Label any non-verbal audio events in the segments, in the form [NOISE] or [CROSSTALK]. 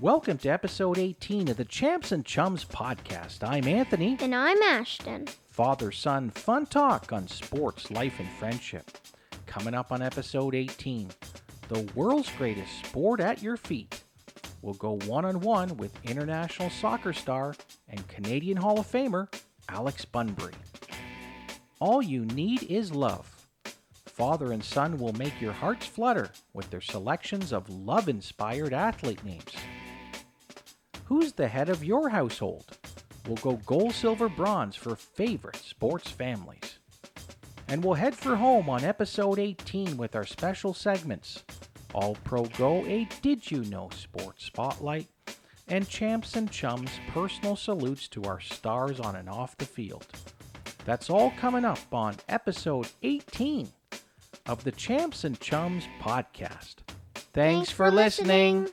Welcome to episode 18 of the Champs and Chums podcast. I'm Anthony, And I'm Ashton. father son fun talk on sports, life, and friendship. Coming up on episode 18, the world's greatest sport at your feet. We'll go one on one with international soccer star and Canadian Hall of Famer Alex Bunbury. All you need is love. Father and son will make your hearts flutter with their selections of love inspired athlete names. Who's the head of your household? We'll go gold, silver, bronze for favorite sports families. And we'll head for home on episode 18 with our special segments All Pro Go, a Did You Know Sports Spotlight, and Champs and Chums personal salutes to our stars on and off the field. That's all coming up on episode 18 of the Champs and Chums podcast. Thanks, for, listening.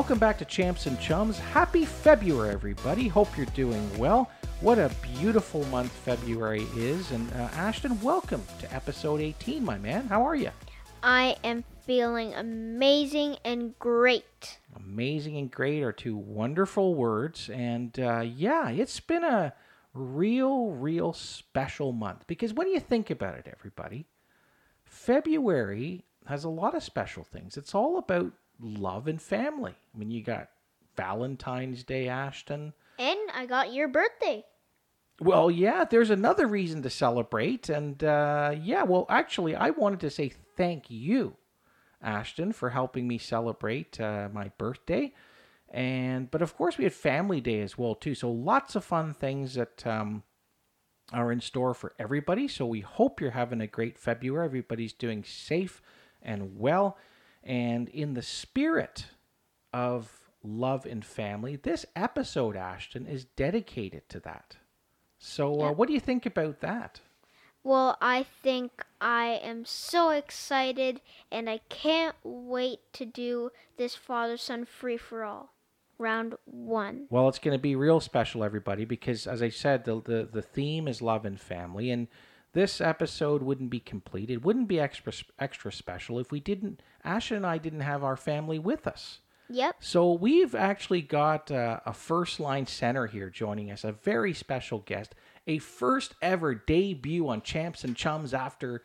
Welcome back to Champs and Chums. Happy February, everybody. Hope you're doing well. What a beautiful month February is. And uh, Ashton, welcome to episode 18, my man. How are you? I am feeling amazing and great. Amazing and great are two wonderful words. And uh, yeah, it's been a real, real special month. Because when you think about it, everybody, February has a lot of special things. It's all about love and family. I mean, you got Valentine's Day, Ashton. And I got your birthday. Well, yeah, there's another reason to celebrate. And uh, yeah, well, actually, I wanted to say thank you, Ashton, for helping me celebrate uh, my birthday. And but of course, we had Family Day as well too. So lots of fun things that um, are in store for everybody. So we hope you're having a great February. Everybody's doing safe and well. And in the spirit of love and family, this episode, Ashton, is dedicated to that. So, uh, what do you think about that? Well, I think I am so excited and I can't wait to do this father son free for all. Round one. Well, it's going to be real special, everybody, because as I said, the, the, the theme is love and family. And this episode wouldn't be complete. It wouldn't be extra, extra special if we didn't, Asha and I didn't have our family with us. Yep. So we've actually got uh, a first line center here joining us, a very special guest, a first ever debut on Champs and Chums after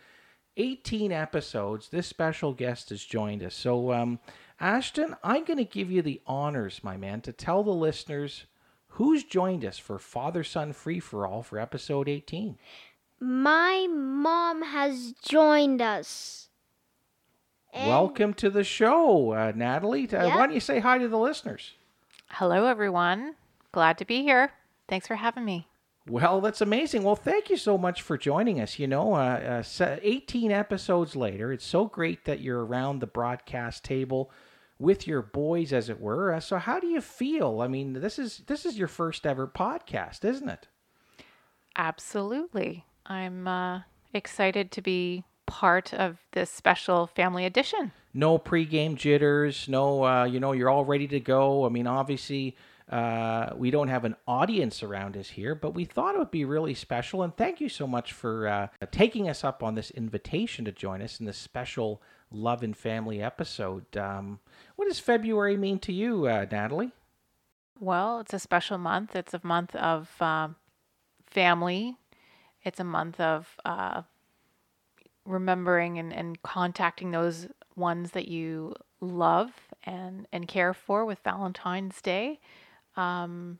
18 episodes. This special guest has joined us. So, um, Ashton, I'm going to give you the honors, my man, to tell the listeners who's joined us for Father Son Free for All for episode 18. My mom has joined us. And- Welcome to the show, uh, Natalie. Uh, Yeah. Why don't you say hi to the listeners? Hello, everyone. Glad to be here. Thanks for having me. Well, that's amazing. Well, thank you so much for joining us. You know, uh, uh, 18 episodes later, it's so great that you're around the broadcast table with your boys, as it were. Uh, so, how do you feel? I mean, this is this is your first ever podcast, isn't it? Absolutely. I'm uh, excited to be part of this special family edition. No pregame jitters. No, uh, you know, you're all ready to go. I mean, obviously, uh, we don't have an audience around us here, but we thought it would be really special. And thank you so much for uh, taking us up on this invitation to join us in this special Love and Family episode. Um, what does February mean to you, uh, Natalie? Well, it's a special month. It's a month of uh, family. It's a month of uh, remembering and, and contacting those ones that you love and, and care for with Valentine's Day. Um,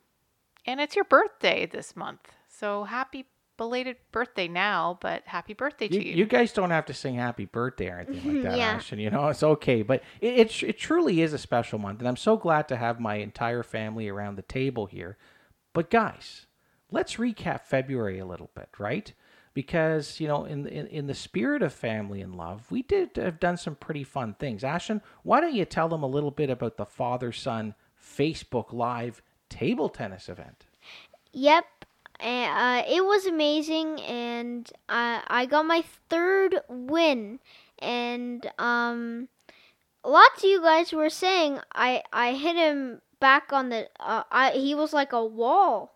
and it's your birthday this month. So happy belated birthday now, but happy birthday You, to you. you guys don't have to sing happy birthday or anything like [LAUGHS] that, Yeah. Ashton. You know, it's okay. But it, it, it truly is a special month. And I'm so glad to have my entire family around the table here. But guys, let's recap February a little bit, right? because you know in, in in the spirit of family and love we did have done some pretty fun things ashton why don't you tell them a little bit about the father son facebook live table tennis event Yep. Uh, it was amazing, and I I got my third win, and um, lots of you guys were saying I I hit him back on the uh, I he was like a wall.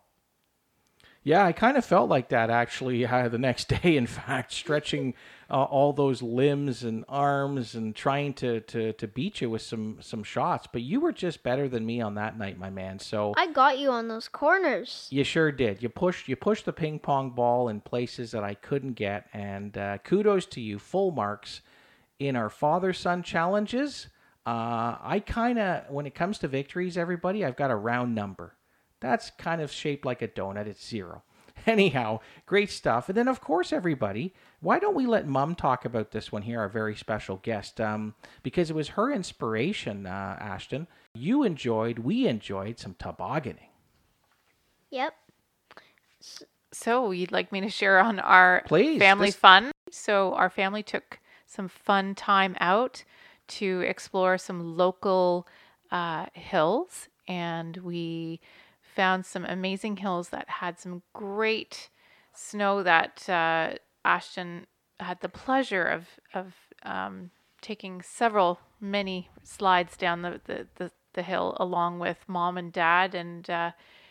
Yeah, I kind of felt like that actually uh, [LAUGHS] the next day. In fact, stretching uh, all those limbs and arms and trying to, to, to beat you with some some shots. But you were just better than me on that night, my man. So I got you on those corners. you sure did. You pushed you pushed the ping pong ball in places that I couldn't get, and uh, kudos to you. Full marks in our father son challenges. Uh, I kind of when it comes to victories, everybody, I've got a round number. That's kind of shaped like a donut. It's zero. [LAUGHS] Anyhow, great stuff. And then, of course, everybody, why don't we let Mum talk about this one here, our very special guest? Um, because it was her inspiration, uh, Ashton. You enjoyed, we enjoyed some tobogganing. Yep. So you'd like me to share on our Please, family this- fun? So our family took some fun time out to explore some local uh, hills, and we found some amazing hills that had some great snow that uh, Ashton had the pleasure of of um, taking several many slides down the, the, the, the hill along with mom and dad and uh,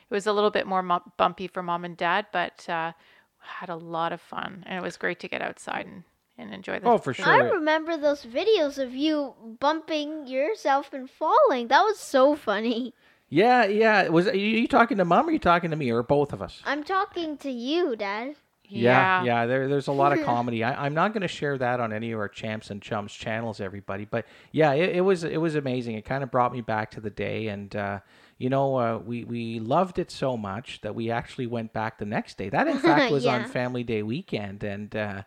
it was a little bit more mu- bumpy for mom and dad but uh, had a lot of fun and it was great to get outside and, and enjoy the Oh, for sure. I remember those videos of you bumping yourself and falling. That was so funny. Yeah, yeah. Was are you talking to mom or are you talking to me or both of us? I'm talking to you, Dad. Yeah, yeah. There, there's a lot of [LAUGHS] comedy. I, I'm not going to share that on any of our champs and chums channels, everybody. But yeah, it, it was it was amazing. It kind of brought me back to the day, and uh, you know, uh, we we loved it so much that we actually went back the next day. That in [LAUGHS] fact was on Family Day weekend, and uh,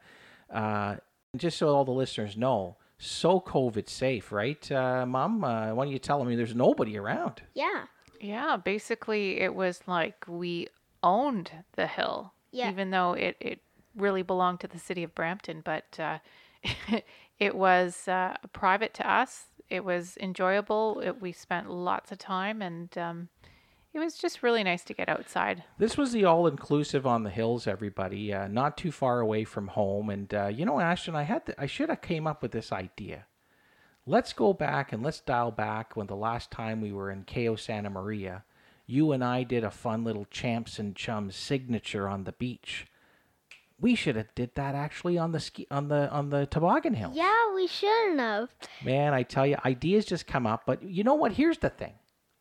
uh, just so all the listeners know, so COVID safe, right, uh, Mom? Uh, why don't you tell them? I mean, there's nobody around. Yeah. Yeah, basically it was like we owned the hill, Yeah. even though it, it really belonged to the city of Brampton, but uh, [LAUGHS] it was uh, private to us. It was enjoyable. It, we spent lots of time, and um, it was just really nice to get outside. This was the all inclusive on the hills, everybody. Uh, not too far away from home, and uh, you know, Ashton, I had to, I should have came up with this idea. Let's go back and let's dial back when the last time we were in Cayo Santa Maria, you and I did a fun little champs and chums signature on the beach. We should have did that actually on the ski on the on the toboggan hill. Yeah, we shouldn't have. Man, I tell you, ideas just come up. But you know what? Here's the thing.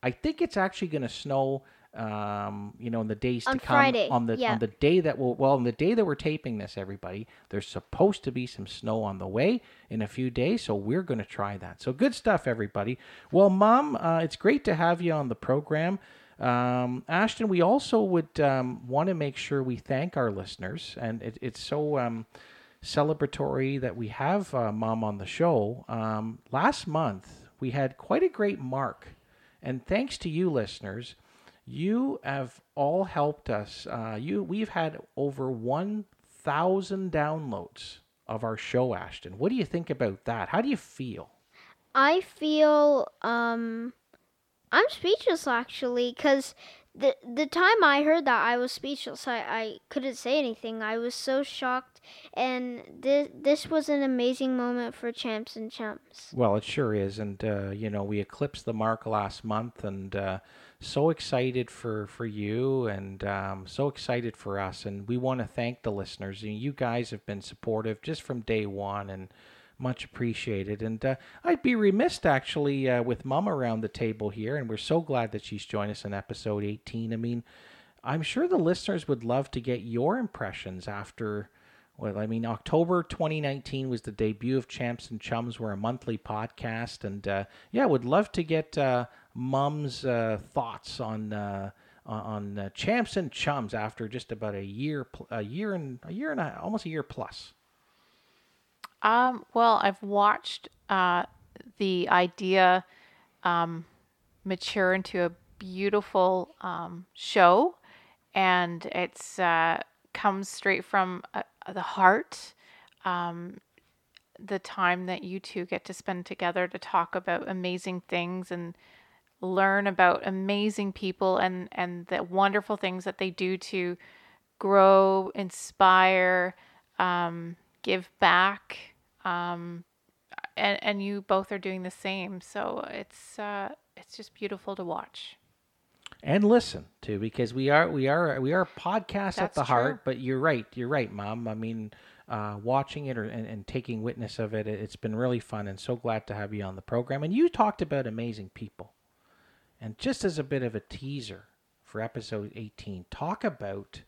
I think it's actually going to snow. Um, you know, in the days On to come, Friday, on the yeah. on the day that will well, on the day that we're taping this, everybody, there's supposed to be some snow on the way in a few days, so we're going to try that. So good stuff, everybody. Well, Mom, uh, it's great to have you on the program. Um, Ashton, we also would um, want to make sure we thank our listeners, and it, it's so um, celebratory that we have uh, Mom on the show. Um, last month, we had quite a great mark, and thanks to you, listeners, you have all helped us. Uh, you, we've had over one thousand downloads of our show, Ashton. What do you think about that? How do you feel? I feel um I'm speechless actually cuz the the time I heard that I was speechless. I, I couldn't say anything. I was so shocked and this this was an amazing moment for champs and chums. Well, it sure is, and uh, you know we eclipsed the mark last month, and uh, so excited for for you, and um, so excited for us, and we want to thank the listeners. You you guys have been supportive just from day one, and much appreciated. And uh, I'd be remiss actually uh, with Mum around the table here, and we're so glad that she's joined us in episode 18. I mean, I'm sure the listeners would love to get your impressions after. Well, I mean, October 2019 was the debut of Champs and Chums. We're a monthly podcast, and uh, yeah, would love to get uh, Mum's uh, thoughts on uh, on uh, Champs and Chums after just about a year, a year and a year and a, almost a year plus. Um, well, I've watched uh, the idea um, mature into a beautiful um, show, and it's comes straight from a, the heart, um, the time that you two get to spend together to talk about amazing things and learn about amazing people and and the wonderful things that they do to grow, inspire, um, give back. Um, and, and you both are doing the same. So it's uh, it's just beautiful to watch. And listen to because we are we are we are a podcast at the true. heart but you're right you're right mom. I mean uh, watching it or, and, and taking witness of it it- it's been really fun and so glad to have you on the program. And you talked about amazing people. And just as a bit of a teaser for episode 18 talk about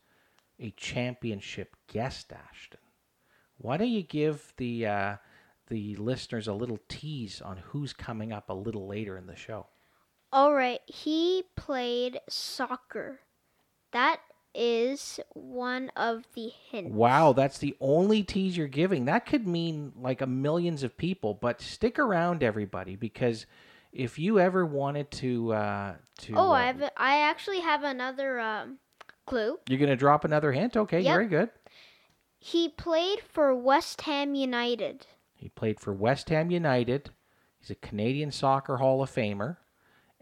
a championship guest ashton. Why don't you give the uh, the listeners a little tease on who's coming up a little later in the show All right, he played soccer. That is one of the hints. Wow, that's the only tease you're giving. That could mean like a millions of people, but stick around, everybody, because if you ever wanted to, uh, to, Oh, uh, I have. I actually have another um, clue. you're gonna drop another hint. Okay, Yep. very good. He played for West Ham United. He played for West Ham United. He's a Canadian Soccer Hall of Famer,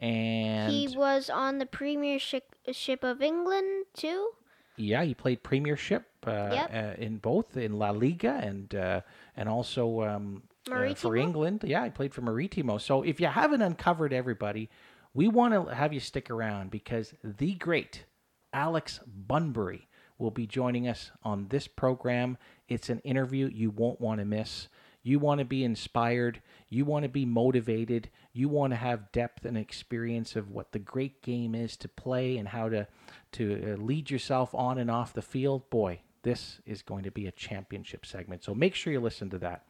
and he was on the Premiership ship of England too. yeah, he played Premiership uh, Yep. uh, in both in La Liga and uh, and also um, uh, for England. Yeah, he played for Maritimo. So if you haven't uncovered everybody, we want to have you stick around because the great Alex Bunbury will be joining us on this program. It's an interview you won't want to miss. You want to be inspired. You want to be motivated. You want to have depth and experience of what the great game is to play and how to to uh, lead yourself on and off the field. Boy, this is going to be a championship segment. So make sure you listen to that.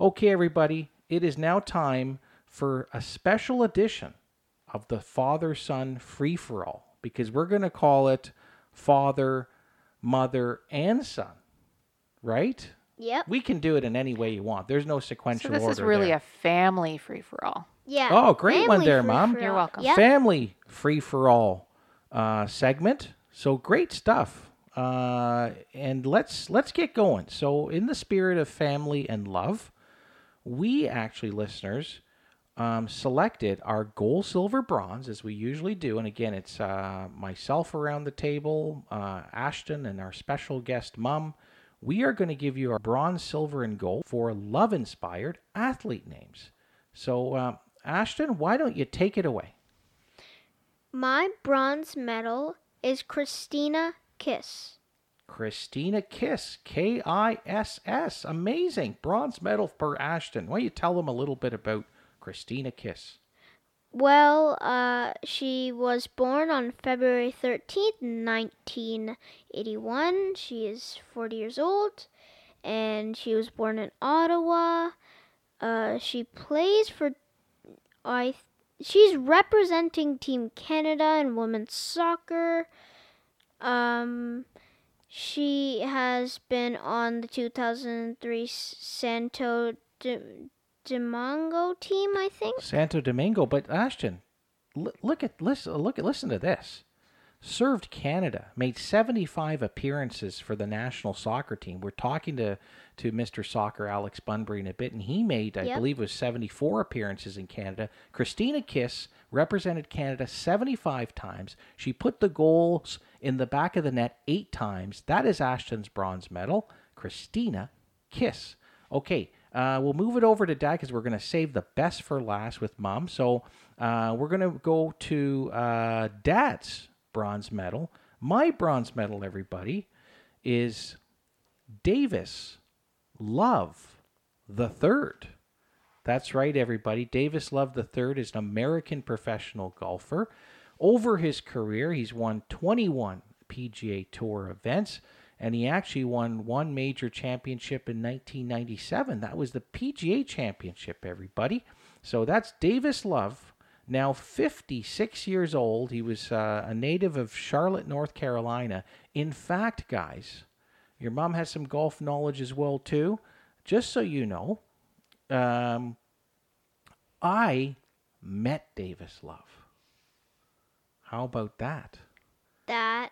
Okay, everybody, it is now time for a special edition of the father son free for all because we're going to call it father, mother, and son, right? Yep. We can do it in any way you want. There's no So sequential this order. This is really there. a family free for all. Yeah. Oh, great one there, Mom. You're welcome. Yep. family free for all uh, segment. So great stuff. Uh, and let's let's get going. So in the spirit of family and love, we actually listeners um, selected our gold, silver, bronze as we usually do. And again, it's uh, myself around the table, uh, Ashton, and our special guest, Mum. We are going to give you our bronze, silver, and gold for love-inspired athlete names. So, uh, Ashton, why don't you take it away? My bronze medal is Christina Kiss. Christina Kiss, K I S S. Amazing. Bronze medal for Ashton. Why don't you tell them a little bit about Christina Kiss? Well, uh, she was born on February 13th, 1981. She is 40 years old, and she was born in Ottawa. Uh, she plays for, I, she's representing Team Canada in women's soccer. Um, she has been on the 2003 Santo Domingo team, I think. Santo Domingo, but Ashton, l- look at listen look at listen to this. Served Canada, made 75 appearances for the national soccer team. We're talking to to Mr. Soccer Alex Bunbury in a bit, and he made, I Yep. believe, was 74 appearances in Canada. Christina Kiss represented Canada 75 times. She put the goals in the back of the net eight times. That is Ashton's bronze medal. Christina Kiss. Okay, uh, we'll move it over to Dad because we're going to save the best for last with Mom. So uh, we're going to go to uh, Dad's bronze medal. My bronze medal, everybody, is Davis Love the Third. That's right, everybody. Davis Love III is an American professional golfer. Over his career, he's won 21 PGA Tour events, and he actually won one major championship in 1997. That was the PGA Championship, everybody. So that's Davis Love, now 56 years old. He was uh, a native of Charlotte, North Carolina. In fact, guys, your mom has some golf knowledge as well, too. Just so you know, um, I met Davis Love. How about that? That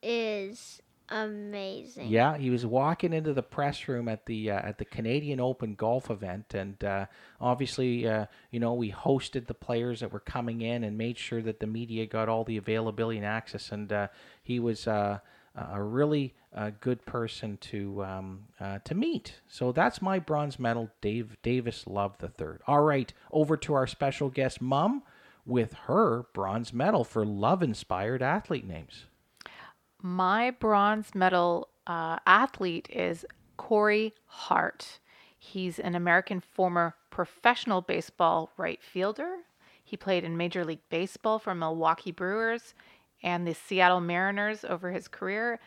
is amazing. Yeah, he was walking into the press room at the uh, at the Canadian Open golf event, and uh, obviously, uh, you know, we hosted the players that were coming in and made sure that the media got all the availability and access. And uh, he was uh, a really uh, good person to um, to meet. So that's my bronze medal, Dave Davis Love the third. All right, over to our special guest, Mum, with her bronze medal for love-inspired athlete names. My bronze medal uh, athlete is Corey Hart. He's an American former professional baseball right fielder. He played in Major League Baseball for Milwaukee Brewers and the Seattle Mariners over his career,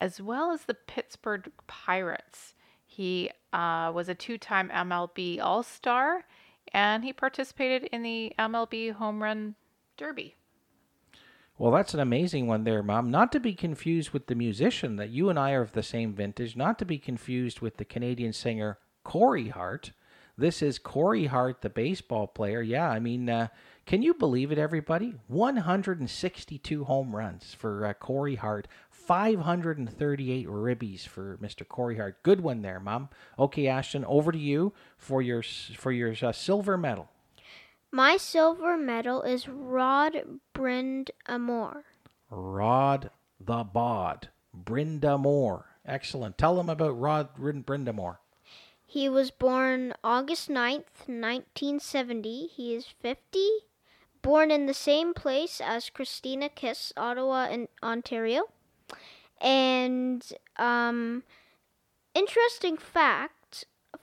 as well as the Pittsburgh Pirates. He uh, was a two time MLB All Star and he participated in the MLB Home Run Derby. Well, that's an amazing one there, Mom. Not to be confused with the musician that you and I are of the same vintage, not to be confused with the Canadian singer Corey Hart. This is Corey Hart, the baseball player. Yeah, I mean, uh, can you believe it, everybody? 162 home runs for uh, Corey Hart, 538 ribbies for Mr. Corey Hart. Good one there, Mom. Okay, Ashton, over to you for your for your uh, silver medal. My silver medal is Rod Brind'Amour. Rod the Bod. Brind'Amour. Excellent. Tell them about Rod Brind'Amour. He was born August 9th, 1970. He is 50. Born in the same place as Christina Kiss, Ottawa, in Ontario. And um, interesting fact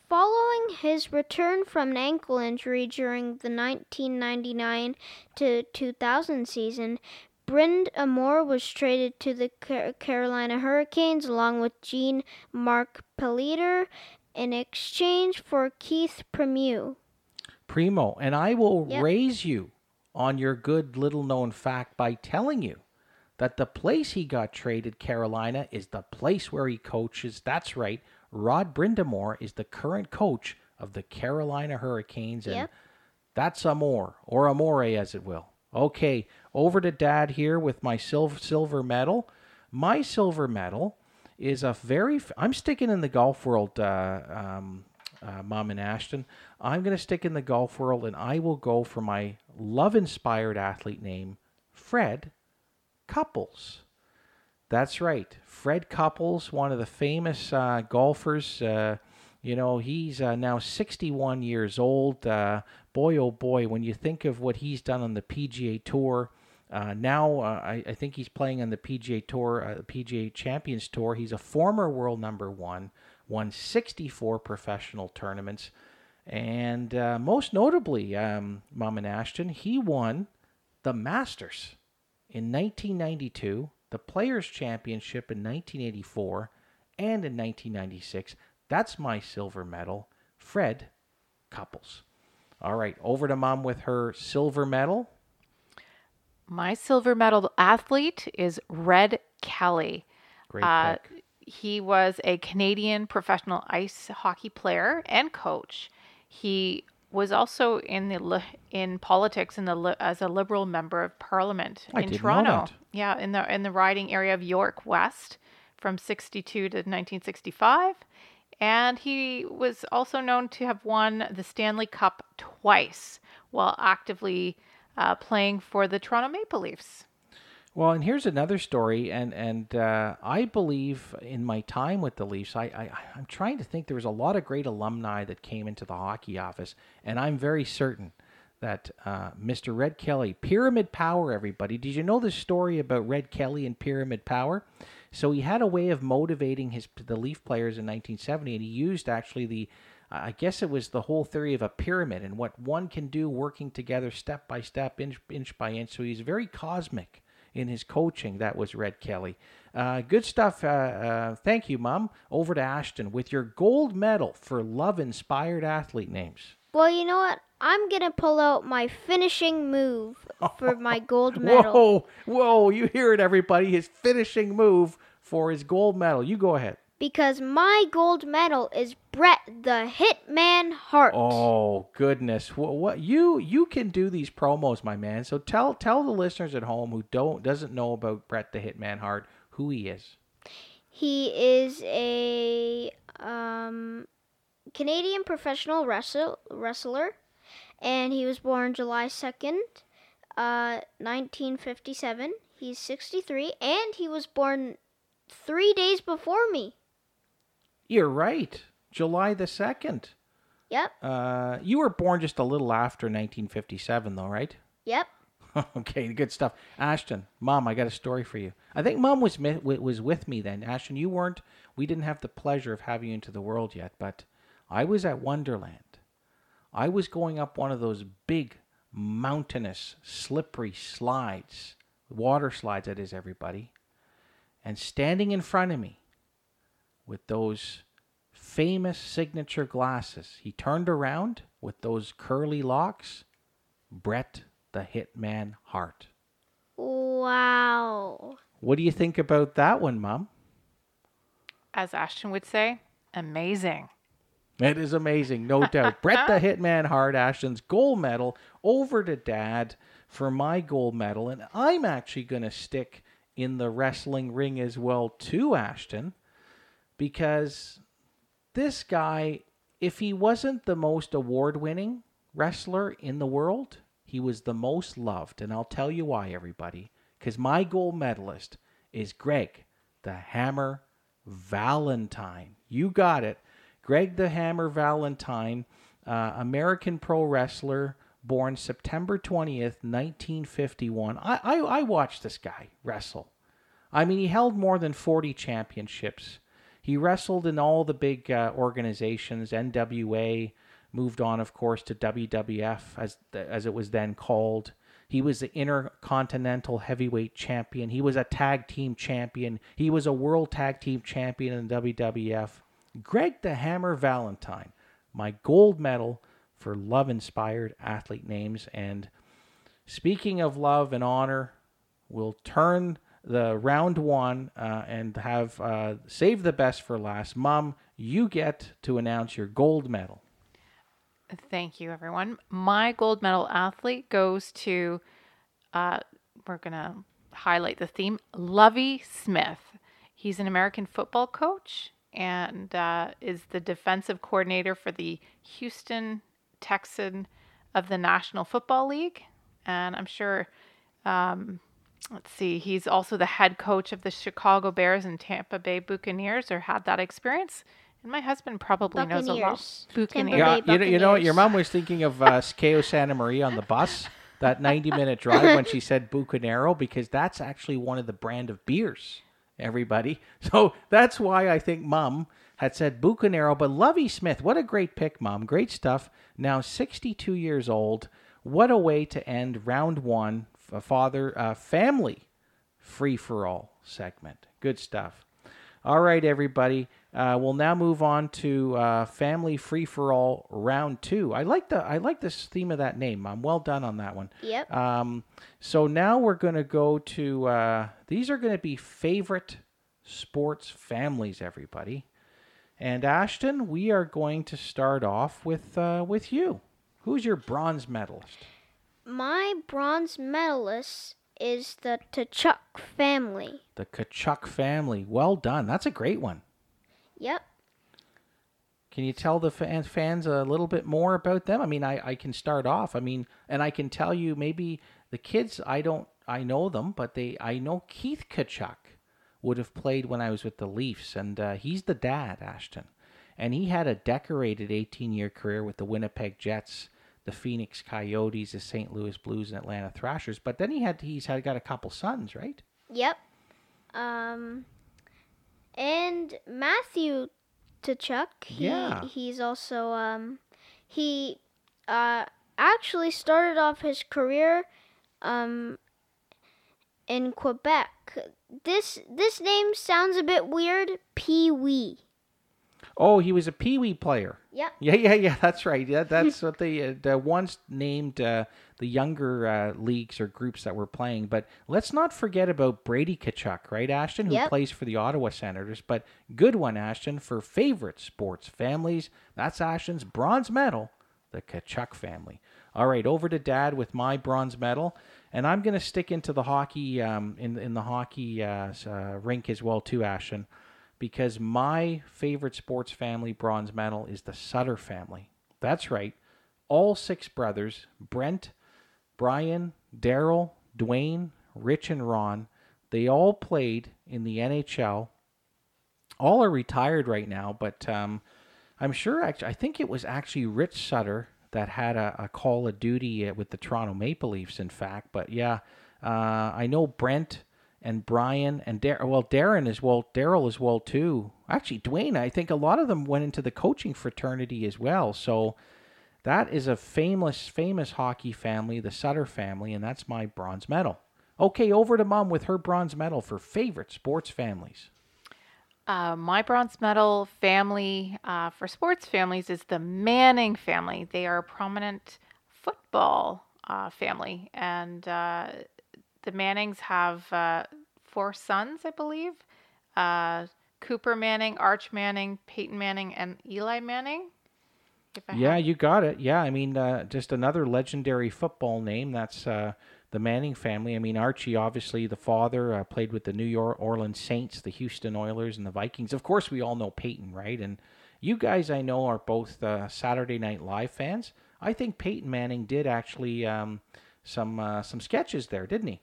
Following his return from an ankle injury during the 1999 to 2000 season, Brind'Amour was traded to the Carolina Hurricanes along with Jean Mark Pelletier in exchange for Keith Primeau. Primo, and I will yep. raise you on your good little known fact by telling you that the place he got traded, Carolina, is the place where he coaches. That's right, Rod Brind'Amour is the current coach of the Carolina Hurricanes, and yep. that's Amore, or Amore as it will. Okay, over to Dad here with my silver silver medal. My silver medal is a very. I'm sticking in the golf world, uh, um, uh, Mom and Ashton. I'm going to stick in the golf world, and I will go for my love-inspired athlete name, Fred Couples. That's right. Fred Couples, one of the famous uh, golfers. Uh, you know, he's uh, now 61 years old. Uh, boy, oh boy, when you think of what he's done on the PGA Tour, uh, now uh, I, I, think he's playing on the PGA Tour, PGA Champions Tour. He's a former world number one, won 64 professional tournaments. And most notably, um, Mom and Ashton, he won the Masters in 1992 the Players' Championship in 1984 and in 1996. That's my silver medal. Fred Couples. All right, over to mom with her silver medal. My silver medal athlete is Red Kelly. Great uh, pick. He was a Canadian professional ice hockey player and coach. He was also in the in politics in the as a liberal member of parliament I in Toronto. Yeah, in the in the riding area of York West from 62 to 1965. And he was also known to have won the Stanley Cup twice while actively uh, playing for the Toronto Maple Leafs. Well, and here's another story, and and uh, I believe in my time with the Leafs, I, I I'm trying to think there was a lot of great alumni that came into the hockey office, and I'm very certain that uh, Mr. Red Kelly, Pyramid Power, everybody. Did you know the story about Red Kelly and Pyramid Power? So he had a way of motivating his the Leaf players in 1970, and he used actually the I guess it was the whole theory of a pyramid and what one can do working together step by step, inch, inch by inch. So he's very cosmic in his coaching. That was Red Kelly. Uh, good stuff. Uh, uh, thank you, Mom. Over to Ashton with your gold medal for love inspired athlete names. Well, you know what? I'm going to pull out my finishing move for [LAUGHS] my gold medal. Whoa, whoa, you hear it, everybody. His finishing move for his gold medal. You go ahead because my gold medal is Brett the Hitman Hart. Oh goodness, what, what you you can do these promos, my man. So tell tell the listeners at home who don't doesn't know about Brett the Hitman Hart who he is. He is a um, Canadian professional wrestle- wrestler, and he was born July 2nd, uh, 1957. He's 63, and he was born three days before me. You're right. July the 2nd. Yep, Uh, you were born just a little after 1957, though, right? yep. [LAUGHS] okay, good stuff. Ashton, mom, I got a story for you. I think mom was mi- was with me then. Ashton, you weren't. We didn't have the pleasure of having you into the world yet, but I was at Wonderland. I was going up one of those big, mountainous, slippery slides, water slides. That is, everybody, and standing in front of me with those famous signature glasses. He turned around with those curly locks. Brett the Hitman Hart. Wow. What do you think about that one, Mom? As Ashton would say, amazing. It is amazing, no [LAUGHS] doubt. Brett the Hitman Hart, Ashton's gold medal, over to Dad for my gold medal. And I'm actually going to stick in the wrestling ring as well, too, Ashton, because this guy, if he wasn't the most award winning wrestler in the world, he was the most loved. And I'll tell you why, everybody. Because my gold medalist is Greg the Hammer Valentine. You got it. Greg the Hammer Valentine, uh, American pro wrestler, born September 20th, 1951. I, I, I watched this guy wrestle. I mean, he held more than 40 championships. He wrestled in all the big uh, organizations, NWA, moved on, of course, to WWF, as, as it was then called. He was the Intercontinental Heavyweight Champion. He was a tag team champion. He was a World Tag Team Champion in the WWF. Greg the Hammer Valentine, my gold medal for love inspired athlete names. And speaking of love and honor, we'll turn the round one uh, and have uh, save the best for last. Mom, you get to announce your gold medal. Thank you, everyone. My gold medal athlete goes to, uh, we're going to highlight the theme, Lovie Smith. He's an American football coach and uh, is the defensive coordinator for the Houston Texan of the National Football League. And I'm sure, um, let's see, he's also the head coach of the Chicago Bears and Tampa Bay Buccaneers, or had that experience. And my husband probably knows a lot. Buccaneers. Tampa Buccaneers. Yeah, you know, you know what? Your mom was thinking of uh, Cayo Santa Maria on the bus, that 90 minute drive when she said Bucanero, because that's actually one of the brand of beers, everybody. [LAUGHS] So that's why I think mom had said Bucanero. But Lovie Smith, what a great pick, mom. Great stuff. Now 62 years old. What a way to end round one, a father, uh, family free for all segment. Good stuff. All right, everybody. Uh, we'll now move on to uh, family free for all round two. I like the I like this theme of that name. I'm well done on that one. Yep. Um, so now we're going to go to uh, these are going to be favorite sports families, everybody. And Ashton, we are going to start off with uh, with you. Who's your bronze medalist? My bronze medalist is the Tkachuk family. The Tkachuk family. Well done. That's a great one. Yep. Can you tell the fans, fans a little bit more about them? I mean, I, I can start off. I mean, and I can tell you maybe the kids, I don't, I know them, but they, I know Keith Tkachuk would have played when I was with the Leafs, and uh, he's the dad, Ashton. And he had a decorated 18 year career with the Winnipeg Jets, the Phoenix Coyotes, the St. Louis Blues, and Atlanta Thrashers. But then he had, he's had got a couple sons, right? Yep. Um, and Matthew Tkachuk. He, Yeah. He's also um, he uh actually started off his career um in Quebec. This this name sounds a bit weird. Pee Wee. Oh, he was a Pee Wee player. Yep. [LAUGHS] Yeah, yeah, yeah. That's right. Yeah, that's what they uh, the once named uh, the younger uh, leagues or groups that were playing. But let's not forget about Brady Tkachuk, right, Ashton, who Yep. plays for the Ottawa Senators. But good one, Ashton, for favorite sports families. That's Ashton's bronze medal, the Tkachuk family. All right, over to Dad with my bronze medal, and I'm going to stick into the hockey um, in in the hockey uh, uh, rink as well too, Ashton. Because my favorite sports family bronze medal is the Sutter family. That's right. All six brothers Brent, Brian, Daryl, Dwayne, Rich, and Ron they all played in the NHL. All are retired right now, but um, I'm sure, actually, I think it was actually Rich Sutter that had a, a call of duty uh, with the Toronto Maple Leafs, in fact. But yeah, uh, I know Brent and Brian and well Darren as well, Daryl as well too. Actually, Dwayne, I think a lot of them went into the coaching fraternity as well. So that is a famous, famous hockey family, the Sutter family, and that's my bronze medal. Okay, over to mom with her bronze medal for favorite sports families. Uh, my bronze medal family uh, for sports families is the Manning family. They are a prominent football uh, family, and uh, the Mannings have uh, four sons, I believe. Uh, Cooper Manning, Arch Manning, Peyton Manning, and Eli Manning. Yeah, have... you got it. Yeah, I mean, just another legendary football name. That's the Manning family. I mean, Archie, obviously, the father, uh, played with the New York Orleans Saints, the Houston Oilers, and the Vikings. Of course, we all know Peyton, right? And you guys, I know, are both uh, Saturday Night Live fans. I think Peyton Manning did actually um, some uh, some sketches there, didn't he?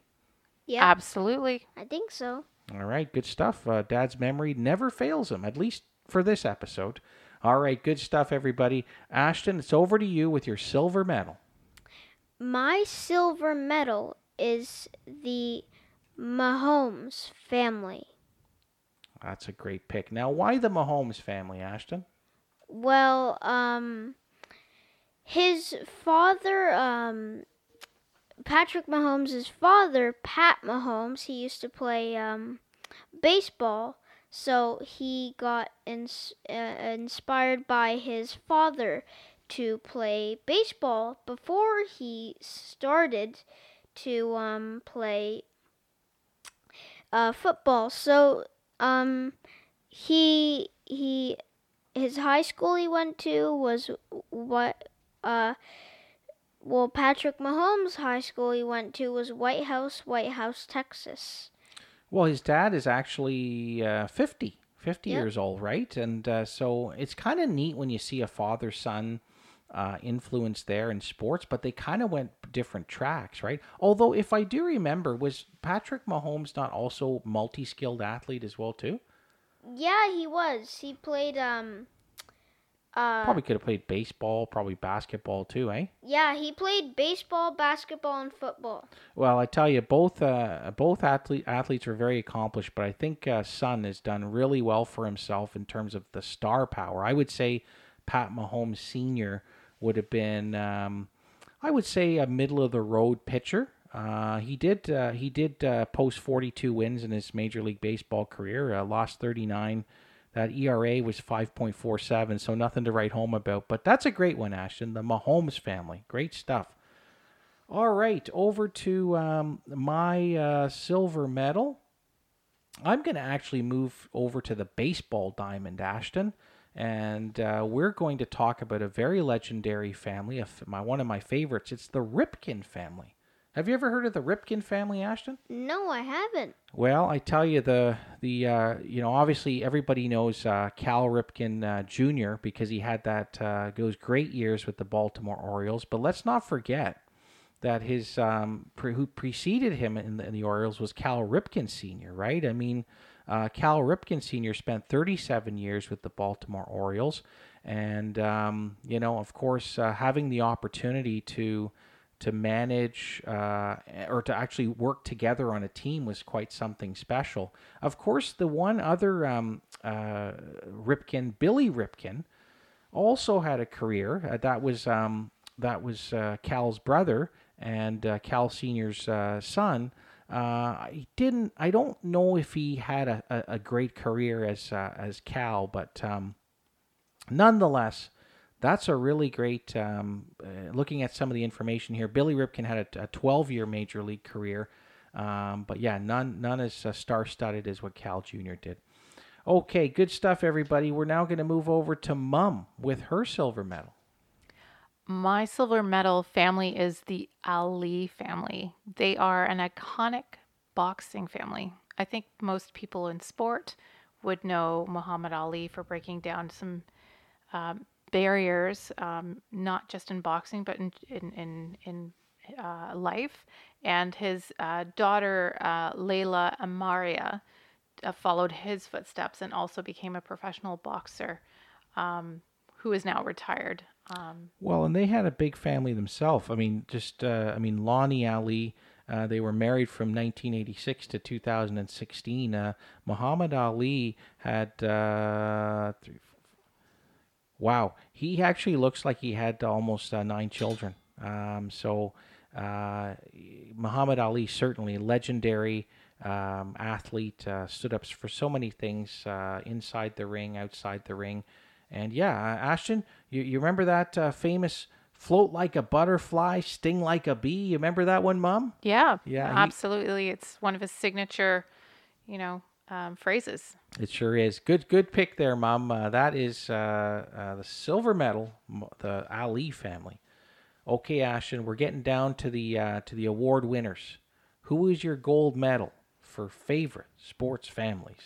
Yeah, absolutely. I think so. All right, good stuff. Uh, Dad's memory never fails him, at least for this episode. All right, good stuff, everybody. Ashton, it's over to you with your silver medal. My silver medal is the Mahomes family. That's a great pick. Now, why the Mahomes family, Ashton? Well, um, his father, um, Patrick Mahomes' father, Pat Mahomes, he used to play um, baseball, so he got ins- uh, inspired by his father to play baseball before he started to um, play uh, football. So um, he he his high school he went to was what uh, well Patrick Mahomes' high school he went to was White House, White House, Texas. Well, his dad is actually uh, 50, 50 yep. years old, right? And uh, so it's kind of neat when you see a father son uh, influence there in sports, but they kind of went different tracks, right? Although, if I do remember, was Patrick Mahomes not also multi-skilled athlete as well too? Yeah, he was. He played. Um, uh, probably could have played baseball, probably basketball too, eh? Yeah, he played baseball, basketball, and football. Well, I tell you, both uh, both athlete, athletes are very accomplished, but I think uh, Son has done really well for himself in terms of the star power. I would say Pat Mahomes Senior would have been, um, I would say, a middle of the road pitcher. Uh, he did uh, he did uh, post 42 wins in his Major League Baseball career. Uh, lost 39. That ERA was 5.47, so nothing to write home about. But that's a great one, Ashton. The Mahomes family, great stuff. All right, over to um, my uh, silver medal. I'm going to actually move over to the baseball diamond, Ashton and uh, we're going to talk about a very legendary family, of my one of my favorites. It's the Ripken family. Have you ever heard of the Ripken family, Ashton? No, I haven't. Well, I tell you, the the uh, you know obviously everybody knows uh, Cal Ripken uh, Jr. because he had that uh, those great years with the Baltimore Orioles. But let's not forget that his um, pre- who preceded him in the, in the Orioles was Cal Ripken Sr. Right? I mean uh, Cal Ripken Sr. spent 37 years with the Baltimore Orioles, and um, you know, of course, uh, having the opportunity to to manage uh, or to actually work together on a team was quite something special. Of course, the one other um, uh, Ripken, Billy Ripken, also had a career. Uh, that was um, that was uh, Cal's brother and Cal Senior's son. Uh, I didn't. I don't know if he had a, a, great career as uh, as Cal, but um, nonetheless, that's a really great. Um, uh, looking at some of the information here, Billy Ripken had a, a 12 year major league career, um, but yeah, none none as uh, star studded as what Cal Jr. did. Okay, good stuff, everybody. We're now going to move over to Mum with her silver medal. My silver medal family is the Ali family. They are an iconic boxing family. I think most people in sport would know Muhammad Ali for breaking down some um, barriers, um, not just in boxing, but in in in, in uh, life. And his uh, daughter uh, Laila Amaria uh, followed his footsteps and also became a professional boxer, um, who is now retired. Um, Well, and they had a big family themselves. I mean, just uh, I mean, Lonnie Ali. Uh, they were married from 1986 to 2016. Uh, Muhammad Ali had uh, three, wow. He actually looks like he had almost uh, nine children. Um, so uh, Muhammad Ali certainly legendary um, athlete. Uh, stood up for so many things uh, inside the ring, outside the ring. And yeah, Ashton, you, you remember that uh, famous float like a butterfly, sting like a bee? You remember that one, Mom? yeah, Yeah, he- absolutely. It's one of his signature, you know, um, phrases. It sure is. Good, good pick there, Mom. Uh, that is uh, uh, the silver medal, the Ali family. Okay, Ashton, we're getting down to the uh, to the award winners. Who is your gold medal for favorite sports families?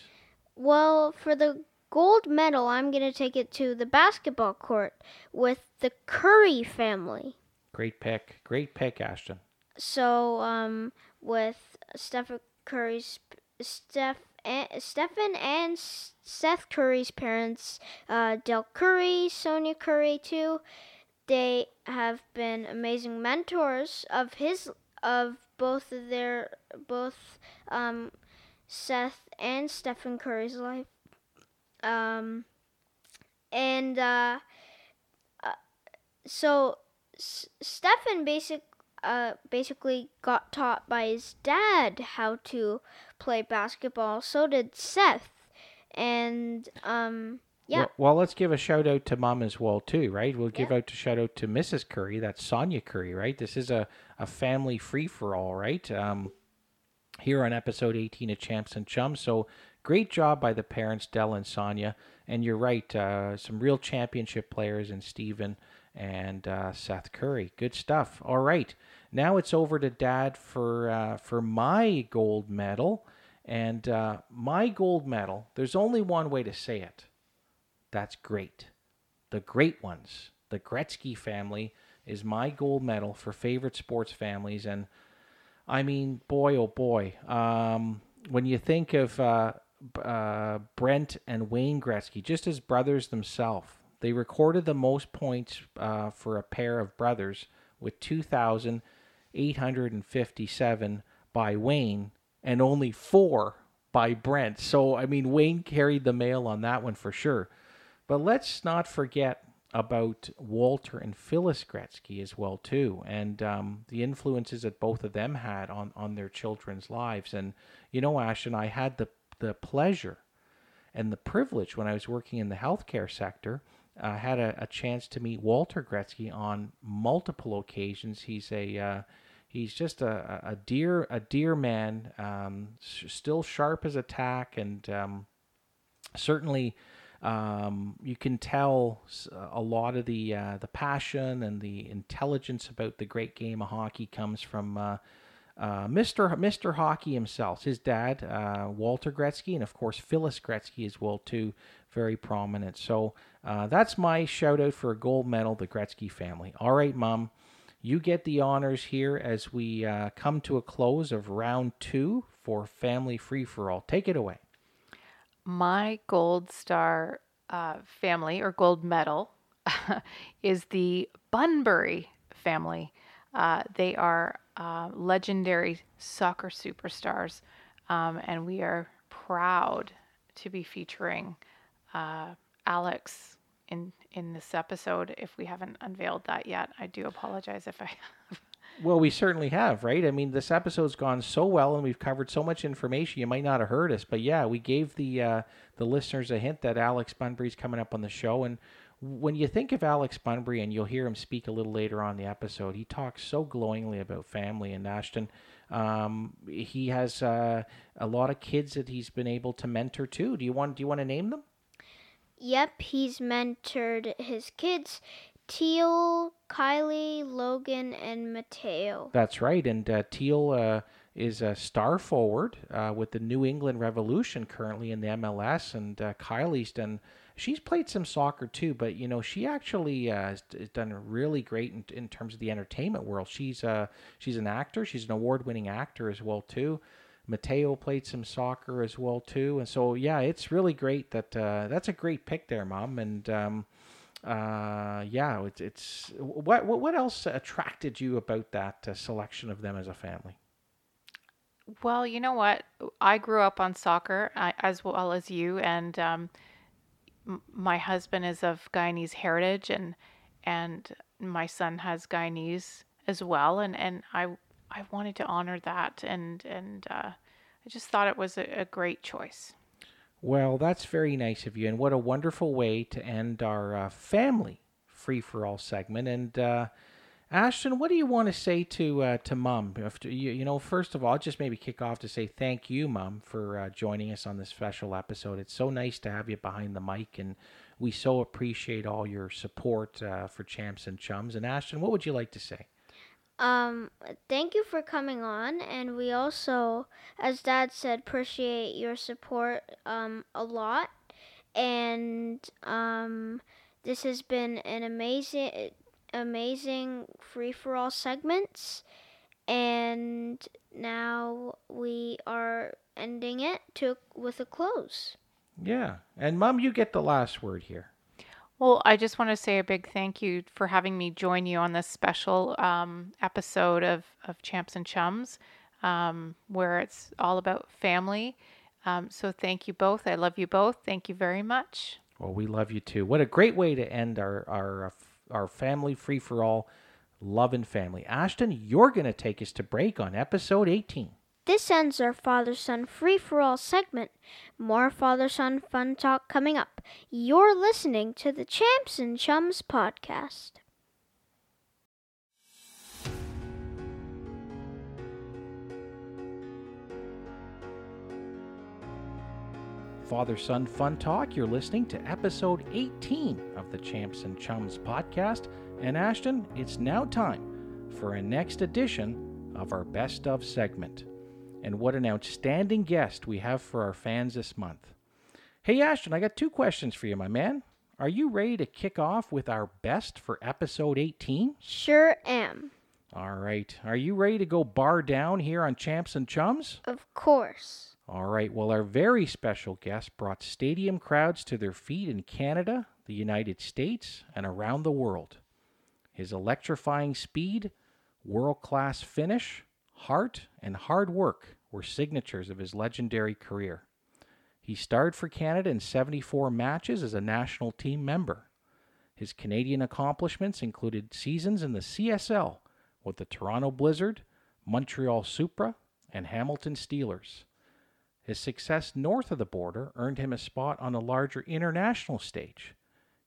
Well, for the gold medal, I'm going to take it to the basketball court with the Curry family. Great pick, great pick, Ashton. So, um, with Steph Curry's Steph, and, Stephen and Seth Curry's parents, uh, Del Curry, Sonia Curry too. They have been amazing mentors of his of both of their both um, Seth and Stephen Curry's life. Um, and uh, uh, so S- Stephen basic uh, basically got taught by his dad how to play basketball. So did Seth, and um, yeah, Well, well, let's give a shout out to Mom as well too, right? We'll give out a shout out to Mrs. Curry. That's Sonia Curry, right? This is a, a family free for all, right? Um, here on episode 18 of Champs and Chums. So great job by the parents, Del and Sonia. And you're right, uh, some real championship players in Stephen and uh, Seth Curry. Good stuff. All right, now it's over to Dad for uh, for my gold medal. And uh, my gold medal, there's only one way to say it. That's great. The great ones. The Gretzky family is my gold medal for favorite sports families. And I mean, boy, oh boy. Um, when you think of uh, uh, Brent and Wayne Gretzky, just as brothers themselves, they recorded the most points uh, for a pair of brothers with 2,857 by Wayne and only four by Brent. So, I mean, Wayne carried the mail on that one for sure. But let's not forget about Walter and Phyllis Gretzky as well too, and um, the influences that both of them had on on their children's lives. And you know, Ashton, I had the the pleasure and the privilege when I was working in the healthcare sector. I had a, a chance to meet Walter Gretzky on multiple occasions. He's a uh, he's just a, a dear a dear man, um, still sharp as a tack, and um, certainly um, you can tell a lot of the uh, the passion and the intelligence about the great game of hockey comes from uh, uh, Mr. Mr. Hockey himself, his dad uh, Walter Gretzky, and of course Phyllis Gretzky as well too, very prominent. So uh, that's my shout out for a gold medal, the Gretzky family. All right, Mom. You get the honors here as we uh, come to a close of round two for Family Free for All. Take it away. My gold star uh, family or gold medal [LAUGHS] is the Bunbury family. Uh, they are uh, legendary soccer superstars, um, and we are proud to be featuring uh, Alex in in this episode. If we haven't unveiled that yet, I do apologize if I [LAUGHS] have. Well, we certainly have, right? I mean, this episode's gone so well, and we've covered so much information. You might not have heard us, but yeah, we gave the uh, the listeners a hint that Alex Bunbury's coming up on the show. And when you think of Alex Bunbury, and you'll hear him speak a little later on the episode, he talks so glowingly about family and Ashton. Um, he has uh, a lot of kids that he's been able to mentor too. Do you want Do you want to name them? Yep, he's mentored his kids, Teal, Kylie, Logan, and Mateo. That's right. And uh, Teal, uh, is a star forward uh, with the New England Revolution currently in the MLS, and uh, Kylie's done. She's played some soccer too, but you know she actually uh, has, done really great in, in terms of the entertainment world. She's uh she's an actor. She's an award-winning actor as well too. Mateo played some soccer as well too, and so yeah, it's really great that uh, that's a great pick there, mom. And um, uh, yeah, it's, it's what, what else attracted you about that uh, selection of them as a family? Well, you know what? I grew up on soccer I, as well as you, and um, m- my husband is of Guyanese heritage, and and my son has Guyanese as well, and and I I wanted to honor that, and and uh, I just thought it was a, a great choice. Well, that's very nice of you, and what a wonderful way to end our uh, family free for all segment. And uh, Ashton, what do you want to say to uh, to Mom? If, you, you know, first of all, just maybe kick off to say thank you, Mom, for uh, joining us on this special episode. It's so nice to have you behind the mic, and we so appreciate all your support uh, for Champs and Chums. And Ashton, what would you like to say? Um, thank you for coming on, and we also, as Dad said, appreciate your support um a lot. And um, this has been an amazing, amazing free for all segments, and now we are ending it to with a close. Yeah, and Mom, you get the last word here. Well, I just want to say a big thank you for having me join you on this special um, episode of, of Champs and Chums, um, where it's all about family. Um, so thank you both. I love you both. Thank you very much. Well, we love you too. What a great way to end our our uh, our family free for all, love and family. Ashton, you're going to take us to break on episode 18. This ends our father son free for all segment. More father son fun talk coming up. You're listening to the Champs and Chums podcast. Father Son Fun Talk. You're listening to episode 18 of the Champs and Chums podcast. And Ashton, it's now time for a next edition of our Best of segment. And what an outstanding guest we have for our fans this month. Hey, Ashton, I got two questions for you, my man. Are you ready to kick off with our best for episode 18? Sure am. All right. Are you ready to go bar down here on Champs and Chums? Of course. All right. Well, our very special guest brought stadium crowds to their feet in Canada, the United States, and around the world. His electrifying speed, world class finish, heart, and hard work were signatures of his legendary career. He starred for Canada in 74 matches as a national team member. His Canadian accomplishments included seasons in the CSL with the Toronto Blizzard, Montreal Supra, and Hamilton Steelers. His success north of the border earned him a spot on the larger international stage.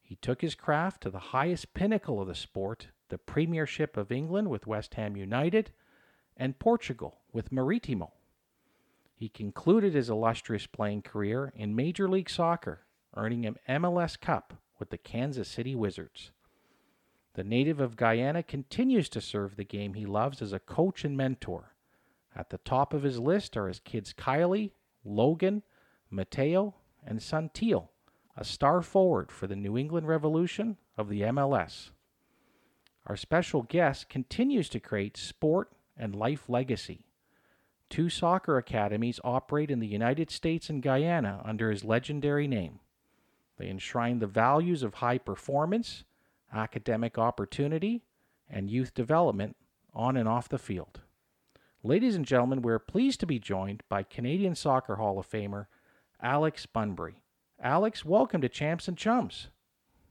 He took his craft to the highest pinnacle of the sport, the Premiership of England with West Ham United, and Portugal with Maritimo. He concluded his illustrious playing career in Major League Soccer, earning an MLS Cup with the Kansas City Wizards. The native of Guyana continues to serve the game he loves as a coach and mentor. At the top of his list are his kids Kylie, Logan, Mateo, and Santil, a star forward for the New England Revolution of the MLS. Our special guest continues to create sport and life legacy. Two soccer academies operate in the United States and Guyana under his legendary name. They enshrine the values of high performance, academic opportunity, and youth development on and off the field. Ladies and gentlemen, we're pleased to be joined by Canadian Soccer Hall of Famer Alex Bunbury. Alex, welcome to Champs and Chums.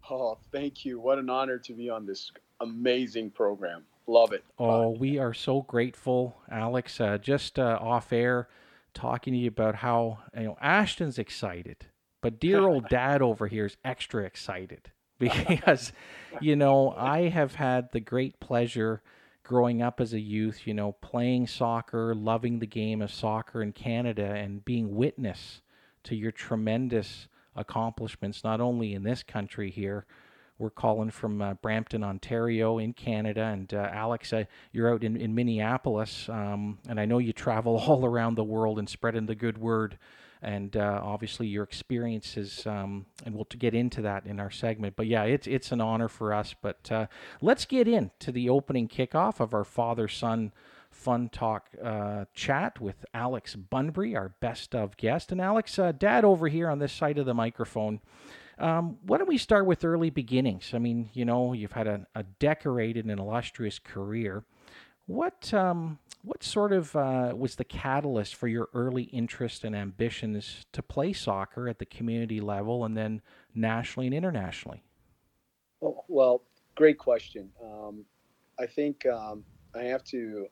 Oh, thank you. What an honor to be on this amazing program. Love it. Oh, we are so grateful, Alex. Uh, just uh, off air, talking to you about how you know Ashton's excited, but dear [LAUGHS] old dad over here is extra excited [LAUGHS] because you know I have had the great pleasure growing up as a youth, you know, playing soccer, loving the game of soccer in Canada, and being witness to your tremendous accomplishments, not only in this country here we're calling from uh, Brampton, Ontario, in Canada. And uh, Alex, uh, you're out in, in Minneapolis, um, and I know you travel [LAUGHS] all around the world and spreading the good word. And uh, obviously, your experiences, um, and we'll get into that in our segment. But yeah, it's it's an honor for us. But uh, let's get into the opening kickoff of our father son fun talk uh, chat with Alex Bunbury, our best of guest. And Alex, uh, dad over here on this side of the microphone. Um, why don't we start with early beginnings? I mean, you know, you've had a, a decorated and illustrious career. What um, what sort of uh, was the catalyst for your early interest and ambitions to play soccer at the community level and then nationally and internationally? Well, well great question. Um, I think um, I have to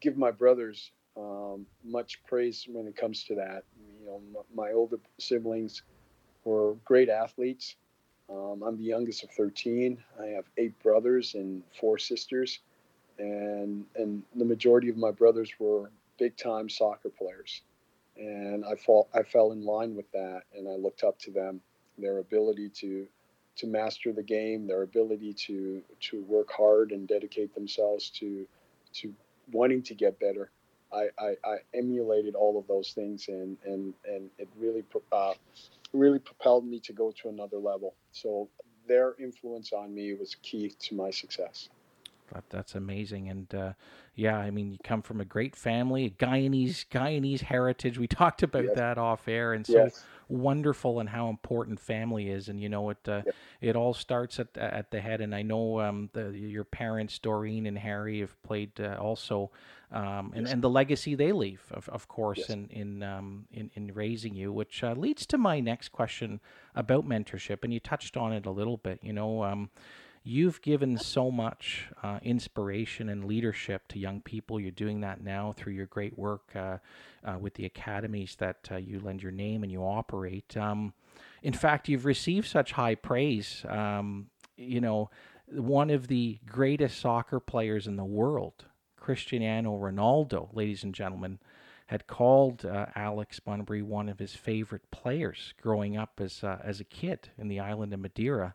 give my brothers um, much praise when it comes to that. You know, my older siblings were great athletes. Um, I'm the youngest of 13. I have eight brothers and four sisters, and and the majority of my brothers were big time soccer players, and I fall I fell in line with that, and I looked up to them, their ability to to master the game, their ability to to work hard and dedicate themselves to to wanting to get better. I, I, I emulated all of those things, and and and it really uh, really propelled me to go to another level. So their influence on me was key to my success. That, that's amazing, and uh, yeah, I mean, you come from a great family, a Guyanese Guyanese heritage. We talked about yes. that off air, and so yes. Wonderful and how important family is. And you know, it uh, yes. it all starts at at the head. And I know um, the, your parents, Doreen and Harry, have played uh, also, um, and and the legacy they leave, of, of course, in in, um, in in raising you, which uh, leads to my next question about mentorship. And you touched on it a little bit. You know um, You've given so much uh, inspiration and leadership to young people. You're doing that now through your great work uh, uh, with the academies that uh, you lend your name and you operate. Um, in fact, you've received such high praise. Um, you know, one of the greatest soccer players in the world, Cristiano Ronaldo, ladies and gentlemen, had called uh, Alex Bunbury one of his favorite players growing up as uh, as a kid in the island of Madeira.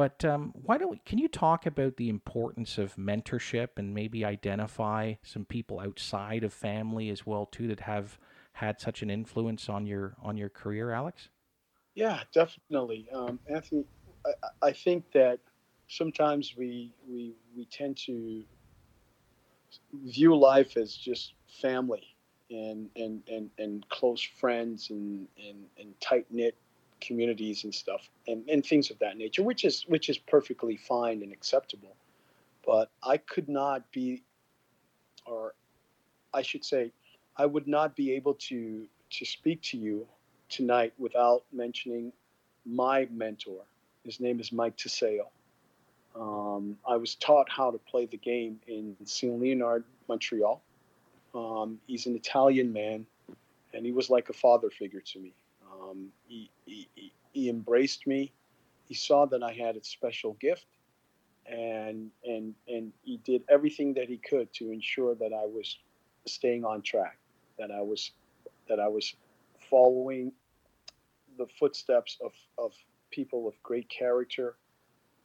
But um, why don't we, can you talk about the importance of mentorship and maybe identify some people outside of family as well too that have had such an influence on your on your career, Alex? Yeah, definitely, um, Anthony. I, I think that sometimes we we we tend to view life as just family and and and, and close friends and and, and tight knit communities and stuff and, and things of that nature, which is which is perfectly fine and acceptable. But I could not be, or I should say, I would not be able to to speak to you tonight without mentioning my mentor. His name is Mike Tiseo. Um, I was taught how to play the game in Saint Leonard, Montreal. Um, he's an Italian man, and he was like a father figure to me. Um, he, he, he embraced me. He saw that I had a special gift, and and and he did everything that he could to ensure that I was staying on track, that I was that I was following the footsteps of, of people of great character,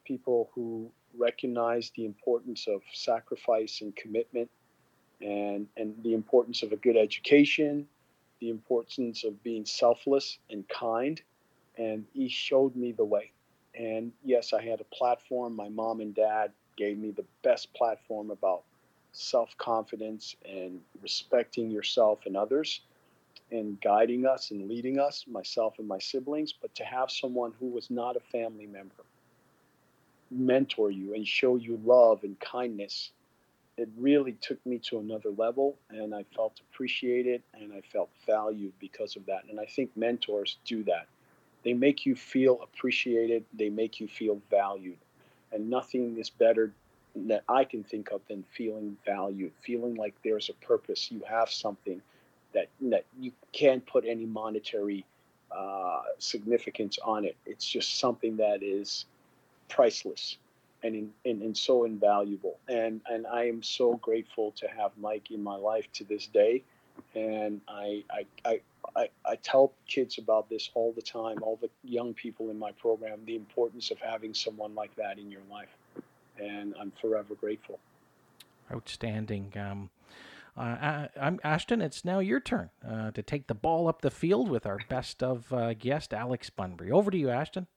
people who recognize the importance of sacrifice and commitment and, and the importance of a good education, the importance of being selfless and kind. And he showed me the way. And yes, I had a platform. My mom and dad gave me the best platform about self confidence and respecting yourself and others and guiding us and leading us, myself and my siblings. But to have someone who was not a family member mentor you and show you love and kindness it really took me to another level and I felt appreciated and I felt valued because of that. And I think mentors do that. They make you feel appreciated, they make you feel valued. And nothing is better that I can think of than feeling valued, feeling like there's a purpose, you have something that, that you can't put any monetary uh, significance on it. It's just something that is priceless and, in, and, so invaluable. And, and I am so grateful to have Mike in my life to this day. And I, I, I, I, I tell kids about this all the time, all the young people in my program, the importance of having someone like that in your life. And I'm forever grateful. Outstanding. Um, uh, I'm Ashton. It's now your turn uh, to take the ball up the field with our best of uh, guest, Alex Bunbury. Over to you, Ashton.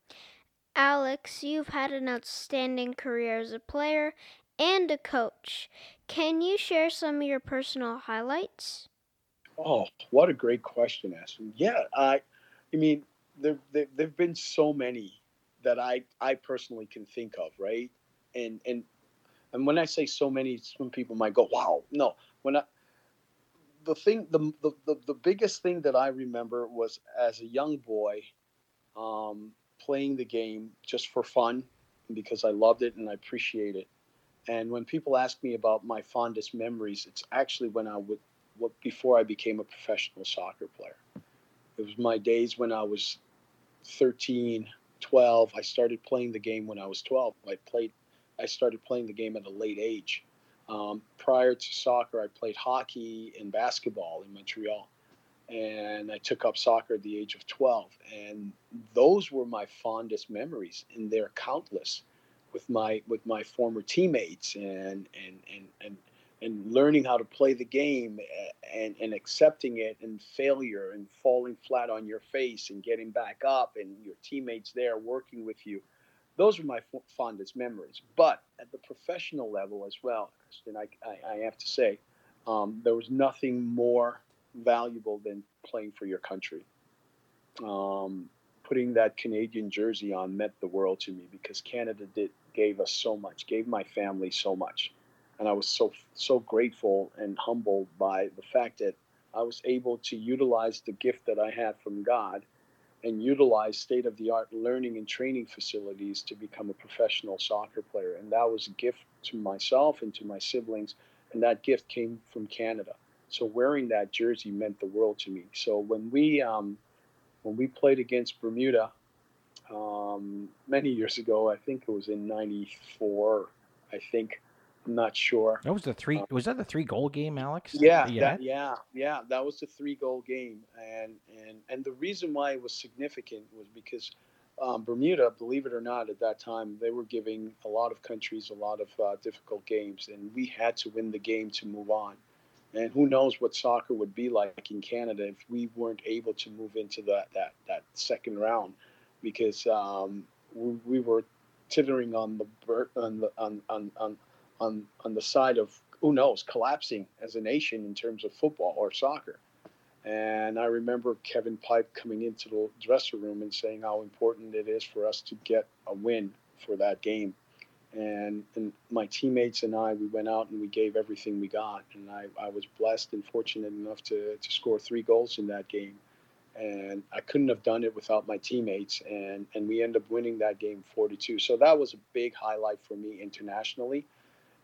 Alex, you've had an outstanding career as a player and a coach. Can you share some of your personal highlights? Oh, what a great question, Ashton. Yeah, I, I mean, there, there there've been so many that I I personally can think of, right? And and and when I say so many, some people might go, "Wow, no." When I the thing, the the the, the biggest thing that I remember was as a young boy, um, playing the game just for fun, because I loved it and I appreciate it. And when people ask me about my fondest memories, it's actually when I would, before I became a professional soccer player. It was my days when I was 13, 12. I started playing the game when I was 12. I played, I started playing the game at a late age. Um, prior to soccer, I played hockey and basketball in Montreal. And I took up soccer at the age of 12. And those were my fondest memories, and they're countless with my with my former teammates and and and and and learning how to play the game and, and accepting it and failure and falling flat on your face and getting back up and your teammates there working with you those are my fondest memories but at the professional level as well and i, I, I have to say um, there was nothing more valuable than playing for your country um, putting that Canadian jersey on meant the world to me because Canada did gave us so much, gave my family so much, and I was so so grateful and humbled by the fact that I was able to utilize the gift that I had from God and utilize state of the art learning and training facilities to become a professional soccer player. And that was a gift to myself and to my siblings. And that gift came from Canada. So wearing that jersey meant the world to me. So when we um, when we played against Bermuda um, many years ago. I think it was in '94. I think. I'm not sure. That was the three. Uh, was that the three goal game, Alex? Yeah, that, yeah, yeah. That was the three goal game, and and and the reason why it was significant was because um, Bermuda, believe it or not, at that time they were giving a lot of countries a lot of uh, difficult games, and we had to win the game to move on. And who knows what soccer would be like in Canada if we weren't able to move into that that that second round because um, we, we, were tittering on the on the on, on on on on the side of who knows collapsing as a nation in terms of football or soccer. And I remember Kevin Pipe coming into the dressing room and saying how important it is for us to get a win for that game. And, and my teammates and I, we went out and we gave everything we got. And I, I was blessed and fortunate enough to, to score three goals in that game and I couldn't have done it without my teammates. And and we ended up winning that game 42. So that was a big highlight for me internationally.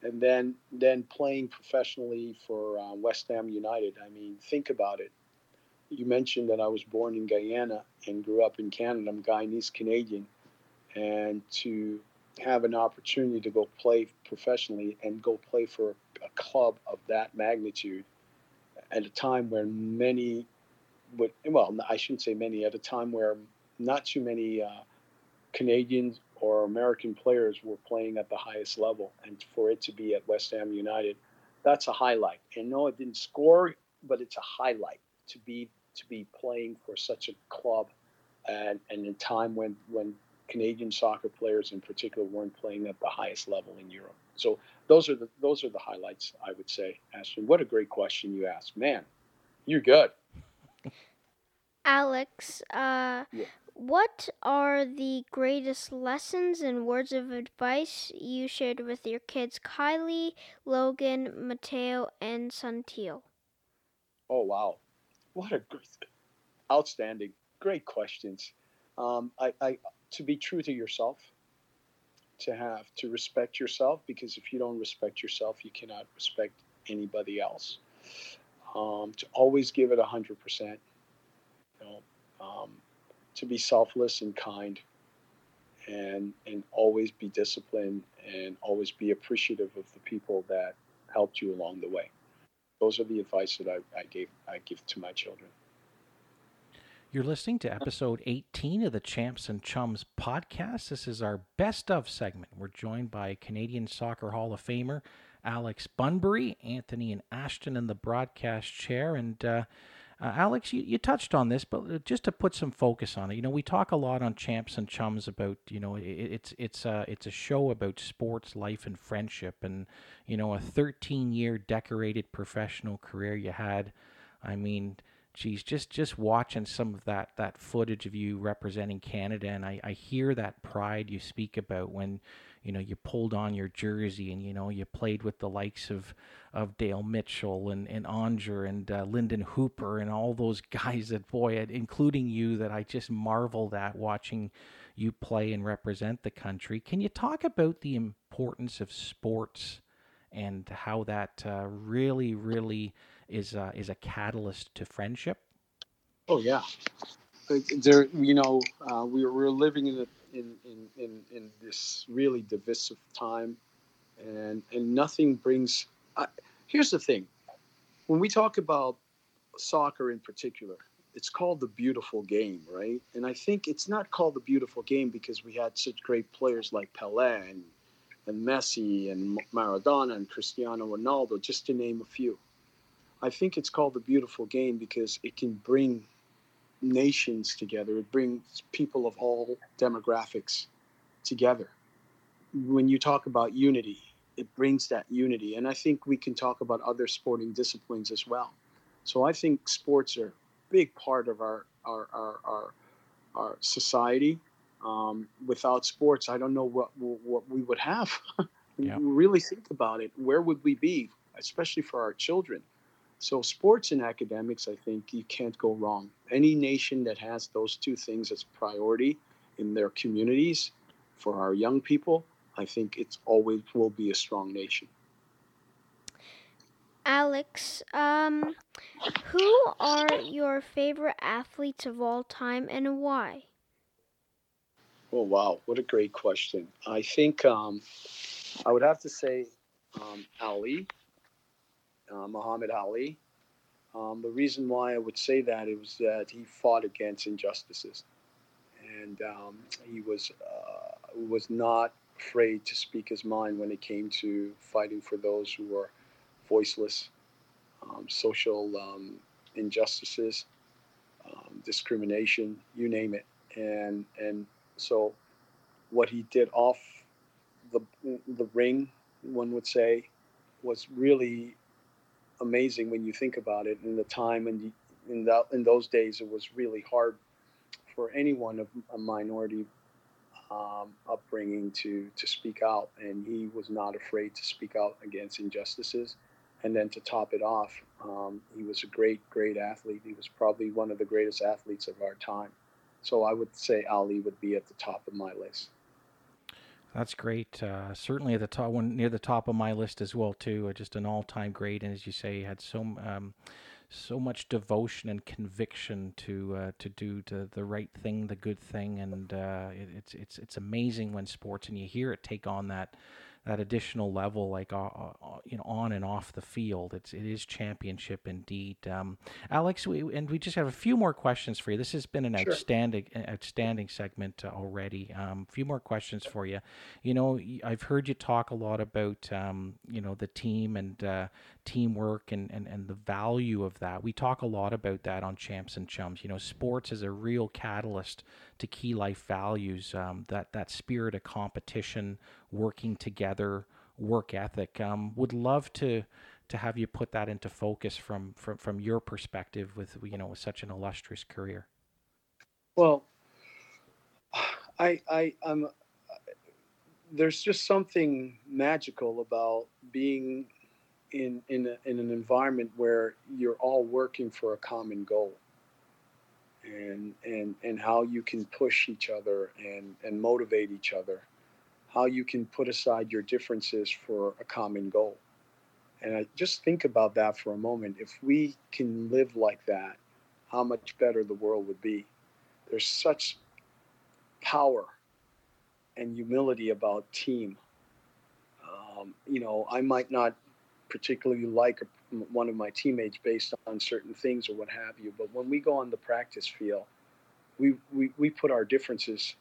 And then then playing professionally for uh, West Ham United. I mean, think about it. You mentioned that I was born in Guyana and grew up in Canada. I'm Guyanese Canadian, and to have an opportunity to go play professionally and go play for a club of that magnitude at a time where many would well, I shouldn't say many at a time where not too many uh, Canadians or American players were playing at the highest level, and for it to be at West Ham United, that's a highlight. And no, it didn't score, but it's a highlight to be to be playing for such a club, and and in time when when Canadian soccer players in particular weren't playing at the highest level in Europe. So those are the those are the highlights I would say. Ashton, what a great question you asked, man. You're good. Alex, uh, yeah. what are the greatest lessons and words of advice you shared with your kids, Kylie, Logan, Mateo, and Santil? Oh, wow. What a great, outstanding, great questions. Um, I, I, to be true to yourself, to have, to respect yourself, because if you don't respect yourself, you cannot respect anybody else. Um, to always give it 100% know, um, to be selfless and kind and and always be disciplined and always be appreciative of the people that helped you along the way. Those are the advice that I, I gave I give to my children. You're listening to episode 18 of the Champs and Chums podcast. This is our best of segment. We're joined by Canadian Soccer Hall of Famer Alex Bunbury, Anthony and Ashton in the broadcast chair. And uh, uh, Alex, you, you touched on this, but uh, just to put some focus on it, you know, we talk a lot on Champs and Chums about, you know, it, it's it's a it's a show about sports, life, and friendship, and you know, a 13 year decorated professional career you had. I mean, geez, just just watching some of that that footage of you representing Canada, and I, I hear that pride you speak about when you know you pulled on your jersey and you know you played with the likes of of Dale Mitchell and and Onger and uh, Lyndon Hooper and all those [LAUGHS] guys that boy, including you, that I just marveled at watching you play and represent the country. Can you talk about the importance of sports and how that uh, really really is uh, is a catalyst to friendship. Oh yeah, there. You know, uh, we we're living in, a, in in in in this really divisive time, and and nothing brings. Here's the thing: when we talk about soccer in particular, it's called the beautiful game, right? And I think it's not called the beautiful game because we had such great players like Pelé and and Messi and Maradona and Cristiano Ronaldo, just to name a few. I think it's called the beautiful game because it can bring nations together. It brings people of all demographics together. When you talk about unity, it brings that unity. And I think we can talk about other sporting disciplines as well. So I think sports are a big part of our our our our, our society. Um, without sports, I don't know what what we would have. [LAUGHS] yeah. Really think about it. Where would we be, especially for our children? So, sports and academics, I think you can't go wrong. Any nation that has those two things as priority in their communities for our young people, I think it's always will be a strong nation. Alex, um, who are your favorite athletes of all time and why? Oh wow, what a great question! I think um, I would have to say um, Ali uh, Muhammad Ali. Um, the reason why I would say that was that he fought against injustices, and um, he was uh, was not afraid to speak his mind when it came to fighting for those who were voiceless, um, social um, injustices, um, discrimination, you name it, and and so what he did off the the ring, one would say, was really amazing when you think about it. In the time and in that in those days, it was really hard for anyone of a minority um, upbringing to to speak out, and he was not afraid to speak out against injustices. And then to top it off, um, he was a great, great athlete. He was probably one of the greatest athletes of our time. So I would say Ali would be at the top of my list. That's great. Uh, certainly at the top, one near the top of my list as well too. Uh, just an all-time great, and as you say, had so um, so much devotion and conviction to uh, to do to the right thing, the good thing, and uh, it, it's it's it's amazing when sports and you hear it take on that that additional level, like uh, uh, uh, you know, on and off the field. It's it is championship indeed. Um, Alex, we, and we just have a few more questions for you. This has been an sure. outstanding outstanding segment already. A um, few more questions for you. You know, I've heard you talk a lot about um, you know the team and uh, teamwork and, and and the value of that. We talk a lot about that on Champs and Chums. You know, sports is a real catalyst to key life values. Um, that that spirit of competition, working together, work ethic. Um, would love to to have you put that into focus from from from your perspective with you know with such an illustrious career. Well, I I I'm there's just something magical about being in in, a, in an environment where you're all working for a common goal. And and and how you can push each other and and motivate each other. How you can put aside your differences for a common goal. And i just think about that for a moment. If we can live like that how much better the world would be. There's such power and humility about team. Um, you know i might not particularly like one of my teammates based on certain things or what have you. But when we go on the practice field, we, we, we put our differences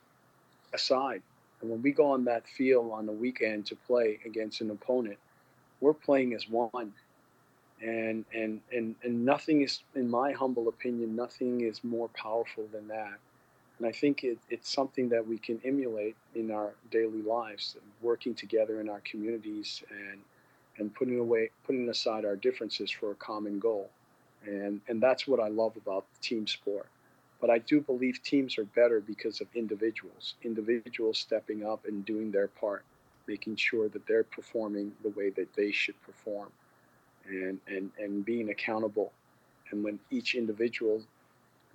aside. And when we go on that field on the weekend to play against an opponent, we're playing as one. And, and, and, and nothing is, in my humble opinion, nothing is more powerful than that. And I think it, it's something that we can emulate in our daily lives, working together in our communities and, and putting away, putting aside our differences for a common goal. And, and that's what I love about team sport. But I do believe teams are better because of individuals, individuals stepping up and doing their part, making sure that they're performing the way that they should perform and, and, and being accountable. And when each individual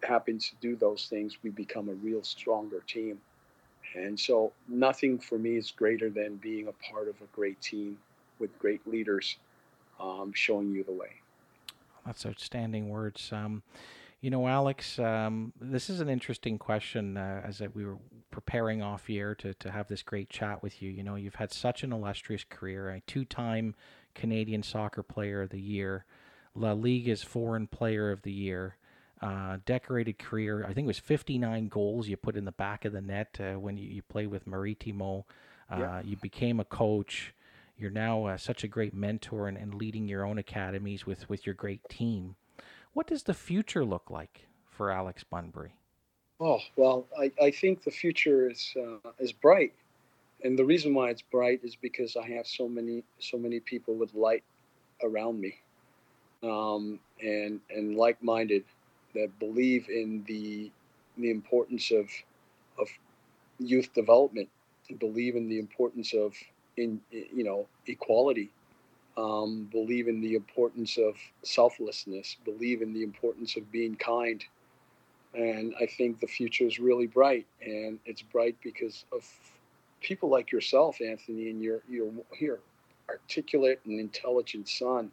happens to do those things, we become a real stronger team. And so nothing for me is greater than being a part of a great team with great leaders um, showing you the way. That's outstanding words. Um, you know, Alex, um, this is an interesting question uh, as we were preparing off year to, to have this great chat with you. You know, you've had such an illustrious career, a two time Canadian Soccer Player of the Year, La Liga's Foreign Player of the Year. Uh, decorated career. I think it was 59 goals you put in the back of the net uh, when you, you played with Maritimo. Uh, yeah. You became a coach. You're now uh, such a great mentor and, and leading your own academies with, with your great team. What does the future look like for Alex Bunbury? Oh well, I, I think the future is uh, is bright, and the reason why it's bright is because I have so many so many people with light around me, um, and and like minded that believe in the the importance of of youth development, and believe in the importance of in you know equality um, believe in the importance of selflessness, believe in the importance of being kind. And I think the future is really bright. And it's bright because of people like yourself, Anthony, and your, your, your articulate and intelligent son.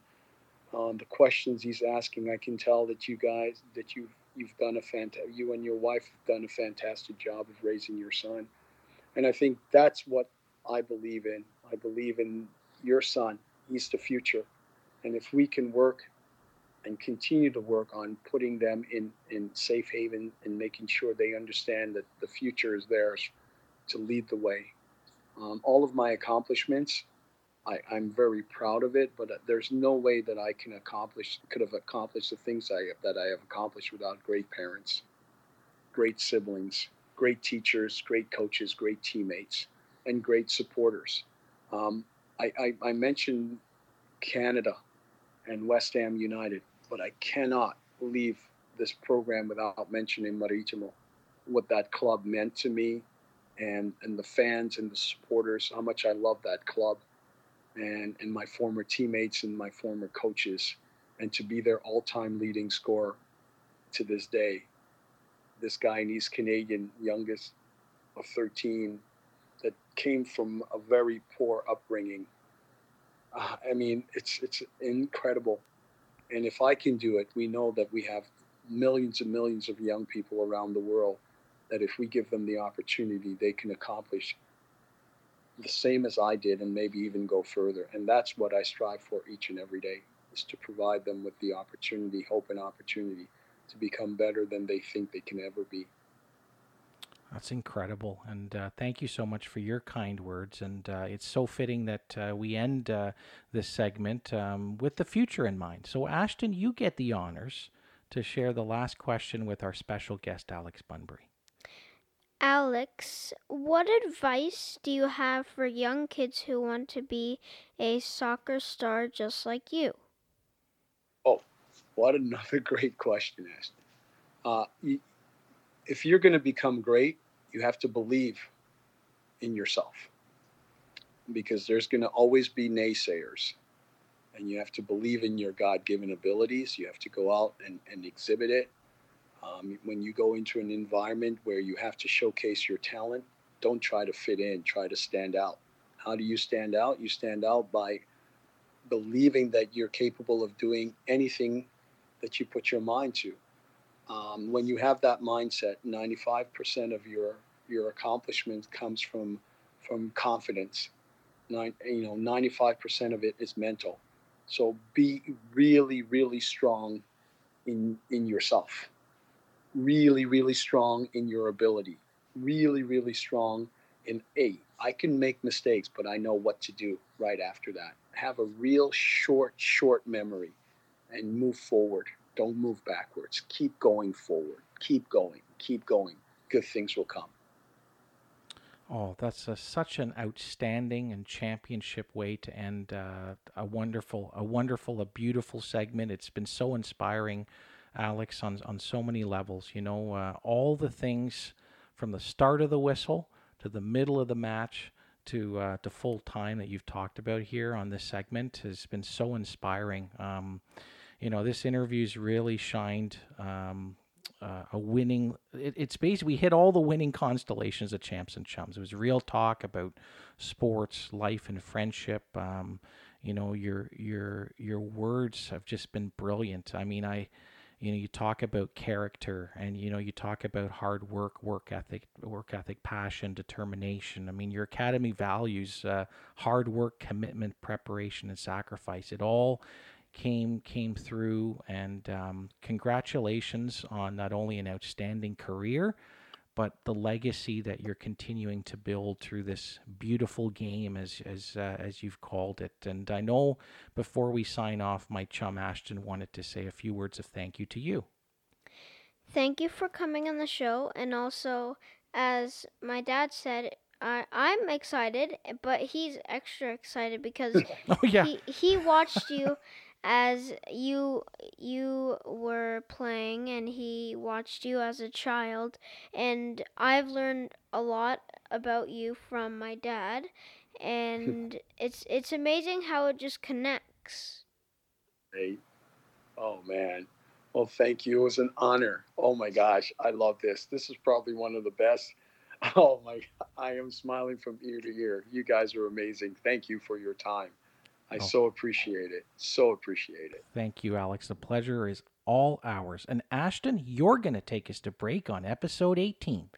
Um, the questions he's asking, I can tell that you guys, that you've, you've done a fantastic, you and your wife have done a fantastic job of raising your son. And I think that's what I believe in. I believe in your son He's the future. And if we can work and continue to work on putting them in, in safe haven and making sure they understand that the future is theirs to lead the way. Um, all of my accomplishments, I, am very proud of it, but there's no way that I can accomplish, could have accomplished the things I, that I have accomplished without great parents, great siblings, great teachers, great coaches, great teammates, and great supporters. Um, I, I, I mentioned Canada and West Ham United, but I cannot leave this program without mentioning Maritimo, what that club meant to me, and and the fans and the supporters, how much I love that club, and and my former teammates and my former coaches, and to be their all-time leading scorer to this day. This Guyanese Canadian, youngest of 13, that came from a very poor upbringing. Uh, I mean, it's it's incredible. And if I can do it, we know that we have millions and millions of young people around the world that if we give them the opportunity, they can accomplish the same as I did and maybe even go further. And that's what I strive for each and every day is to provide them with the opportunity, hope and opportunity to become better than they think they can ever be. That's incredible. And uh, thank you so much for your kind words. And uh, it's so fitting that uh, we end uh, this segment um, with the future in mind. So, Ashton, you get the honors to share the last question with our special guest, Alex Bunbury. Alex, what advice do you have for young kids who want to be a soccer star just like you? Oh, what another [LAUGHS] great question, Ashton. Uh, if you're going to become great, you have to believe in yourself. Because there's going to always be naysayers. And you have to believe in your god-given abilities. You have to go out and, and exhibit it. Um, when you go into an environment where you have to showcase your talent don't try to fit in try to stand out. How do you stand out? You stand out by believing that you're capable of doing anything that you put your mind to um, when you have that mindset 95% of your your accomplishment comes from from confidence. Nine, you know, 95% of it is mental. So be really, really strong in in yourself. really, really strong in your ability, really, really strong in a. I can make mistakes, but I know what to do right after that. Have a real short, short memory and move forward. Don't move backwards. Keep going forward. Keep going. Keep going. Good things will come. Oh, that's a, such an outstanding and championship way to end uh, a wonderful, a wonderful, a beautiful segment. It's been so inspiring, Alex, on on so many levels. You know, uh, all the things from the start of the whistle to the middle of the match to uh, to full time that you've talked about here on this segment has been so inspiring. Um, you know, this interview's really shined um, uh, a winning. It, it's basically we hit all the winning constellations of champs and chums. It was real talk about sports, life, and friendship. Um, you know, your your your words have just been brilliant. I mean, I you know you talk about character and you know you talk about hard work work ethic work ethic passion determination i mean your academy values uh, hard work commitment preparation and sacrifice it all came came through and um, congratulations on not only an outstanding career but the legacy that you're continuing to build through this beautiful game as as uh, as you've called it. And I know before we sign off my chum Ashton wanted to say a few words of thank you to you. Thank you for coming on the show and also as my dad said I, I'm excited, but he's extra excited because [LAUGHS] oh yeah. he, he watched you [LAUGHS] as you you were playing and he watched you as a child and I've learned a lot about you from my dad [LAUGHS] and it's it's amazing how it just connects. Hey. Oh man. Well, thank you. It was an honor. Oh my gosh, I love this. This is probably one of the best. [LAUGHS] Oh my, I am smiling from ear to ear. You guys are amazing. Thank you for your time. I Oh. so appreciate it. So appreciate it. Thank you, Alex. The pleasure is all ours. And Ashton, you're going to take us to break on episode 18.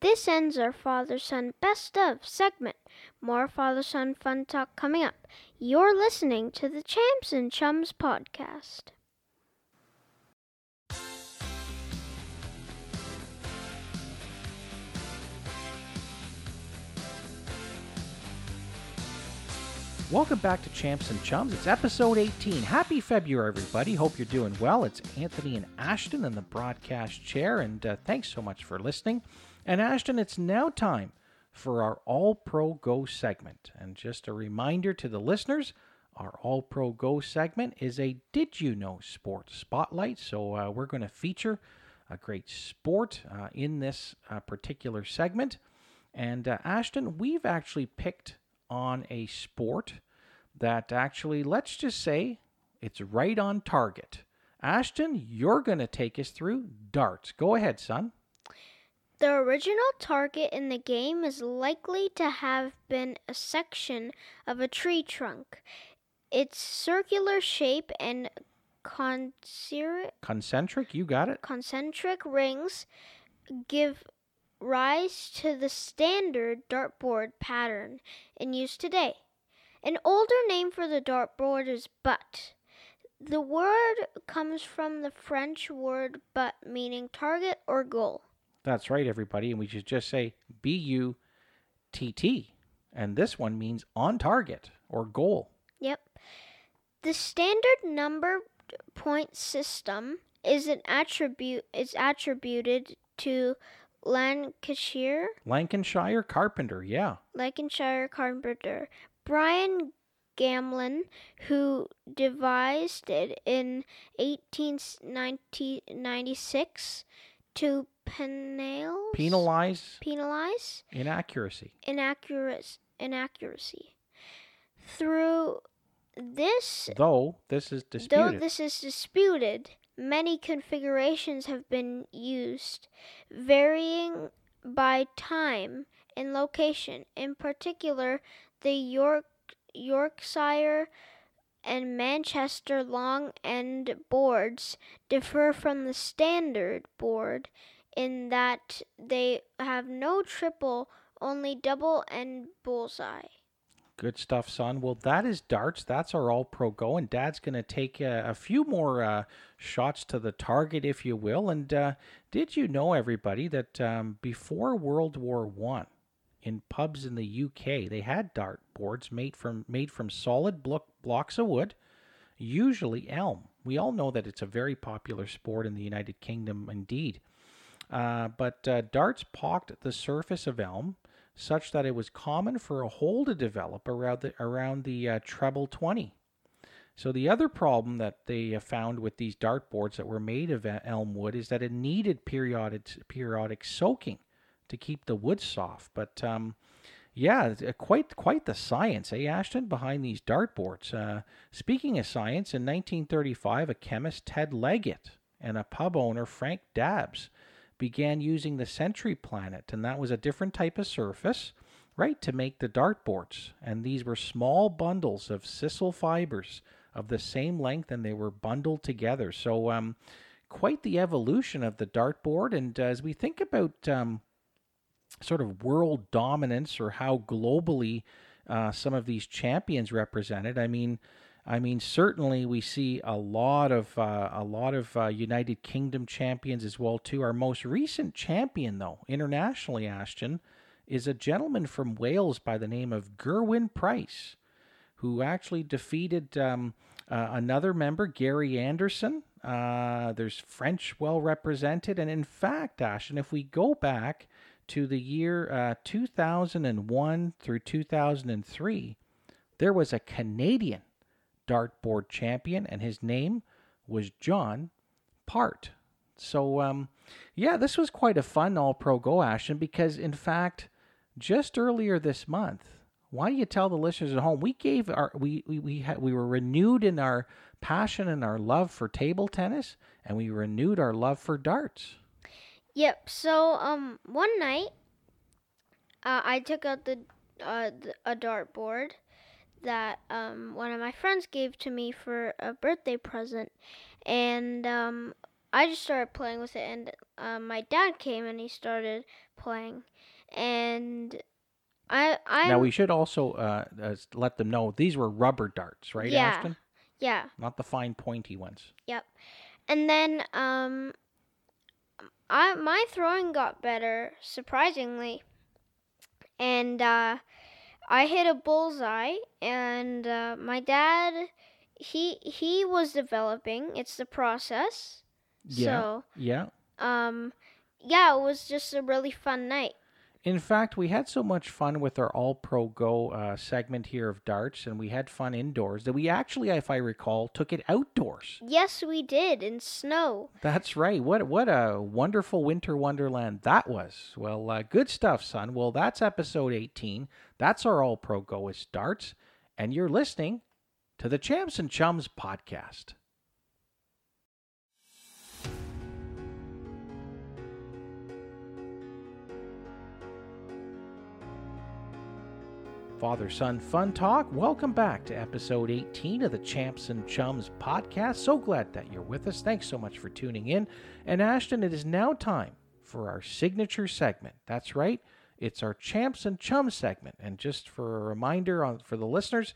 This ends our father son best of segment. More father son fun talk coming up. You're listening to the Champs and Chums podcast. Welcome back to Champs and Chums. It's episode 18. Happy February, everybody. Hope you're doing well. It's Anthony and Ashton in the broadcast chair, and uh, thanks so much for listening. And Ashton, it's now time for our All Pro Go segment. And just a reminder to the listeners our All Pro Go segment is a Did You Know Sports Spotlight. So uh, we're going to feature a great sport uh, in this uh, particular segment. And uh, Ashton, we've actually picked on a sport that actually, let's just say, it's right on target. Ashton, you're going to take us through darts. Go ahead, son. The original target in the game is likely to have been a section of a tree trunk. Its circular shape and concentric Concentric, you got it. concentric rings give rise to the standard dartboard pattern in use today. An older name for the dartboard is butt. The word comes from the French word but meaning target or goal. That's right, everybody. And we should just say B U T T. And this one means on target or goal. Yep. The standard number point system is an attribute is attributed to Lancashire, Lancashire Carpenter, yeah. Lancashire carpenter Brian Gamlin, who devised it in 1896 to penalize, Penalize penalize inaccuracy. inaccuracy, inaccuracy. Through this Though this is disputed Though this is disputed, many configurations have been used, varying by time and location. In particular, the York, Yorkshire and Manchester log end boards differ from the standard board in that they have no triple, only double and bullseye. Good stuff, son. Well, that is darts. That's our all pro go, and Dad's going to take a, a, few more uh, shots to the target, if you will. And uh, did you know, everybody, that um, before World War One, in pubs in the UK, they had dart boards made from made from solid blo- blocks of wood, usually elm. We all know that it's a very popular sport in the United Kingdom, indeed. Uh, but uh, darts pocked the surface of elm such that it was common for a hole to develop around the, around the uh, treble 20. So the other problem that they found with these dartboards that were made of elm wood is that it needed periodic periodic soaking to keep the wood soft. But um, yeah, quite quite the science, eh, Ashton, behind these dartboards. Uh, speaking of science, in 1935, a chemist Ted Leggett and a pub owner Frank Dabbs began using the Century Planet, and that was a different type of surface, right, to make the dartboards. And these were small bundles of sisal fibers of the same length, and they were bundled together. So, um, quite the evolution of the dartboard. And uh, as we think about um, sort of world dominance or how globally uh, some of these champions represented, I mean, I mean, certainly we see a lot of uh, a lot of uh, United Kingdom champions as well too. Our most recent champion, though, internationally, Ashton, is a gentleman from Wales by the name of Gerwyn Price, who actually defeated um, uh, another member, Gary Anderson. Uh, there's French well represented, and in fact, Ashton, if we go back to the year uh, 2001 through 2003, there was a Canadian dartboard champion, and his name was John Part. So, um, yeah, this was quite a fun All Pro Go Ashton because, in fact, just earlier this month, why do you tell the listeners at home? We gave our we we we, had, we were renewed in our passion and our love for table tennis, and we renewed our love for darts. Yep. So um, one night, uh, I took out the, uh, a dartboard that um, one of my friends gave to me for a birthday present, and um, I just started playing with it. And uh, my dad came and he started playing, and I I now we should also uh, uh, let them know these were rubber darts, right, yeah, Ashton? Yeah. Not the fine pointy ones. Yep. And then um, I my throwing got better surprisingly, and uh, I hit a bullseye, and uh, my dad, he he was developing. It's the process. Yeah. So yeah. Um, yeah, it was just a really fun night. In fact, we had so much fun with our All Pro Go uh, segment here of darts, and we had fun indoors that we actually, if I recall, took it outdoors. Yes, we did in snow. That's right. What what a wonderful winter wonderland that was. Well, uh, good stuff, son. Well, that's episode 18. That's our All Pro Go with darts, and you're listening to the Champs and Chums podcast. Father Son Fun Talk. Welcome back to episode 18 of the Champs and Chums podcast. So glad that you're with us. Thanks so much for tuning in. And Ashton, it is now time for our signature segment. That's right, it's our Champs and Chums segment. And just for a reminder on, for the listeners,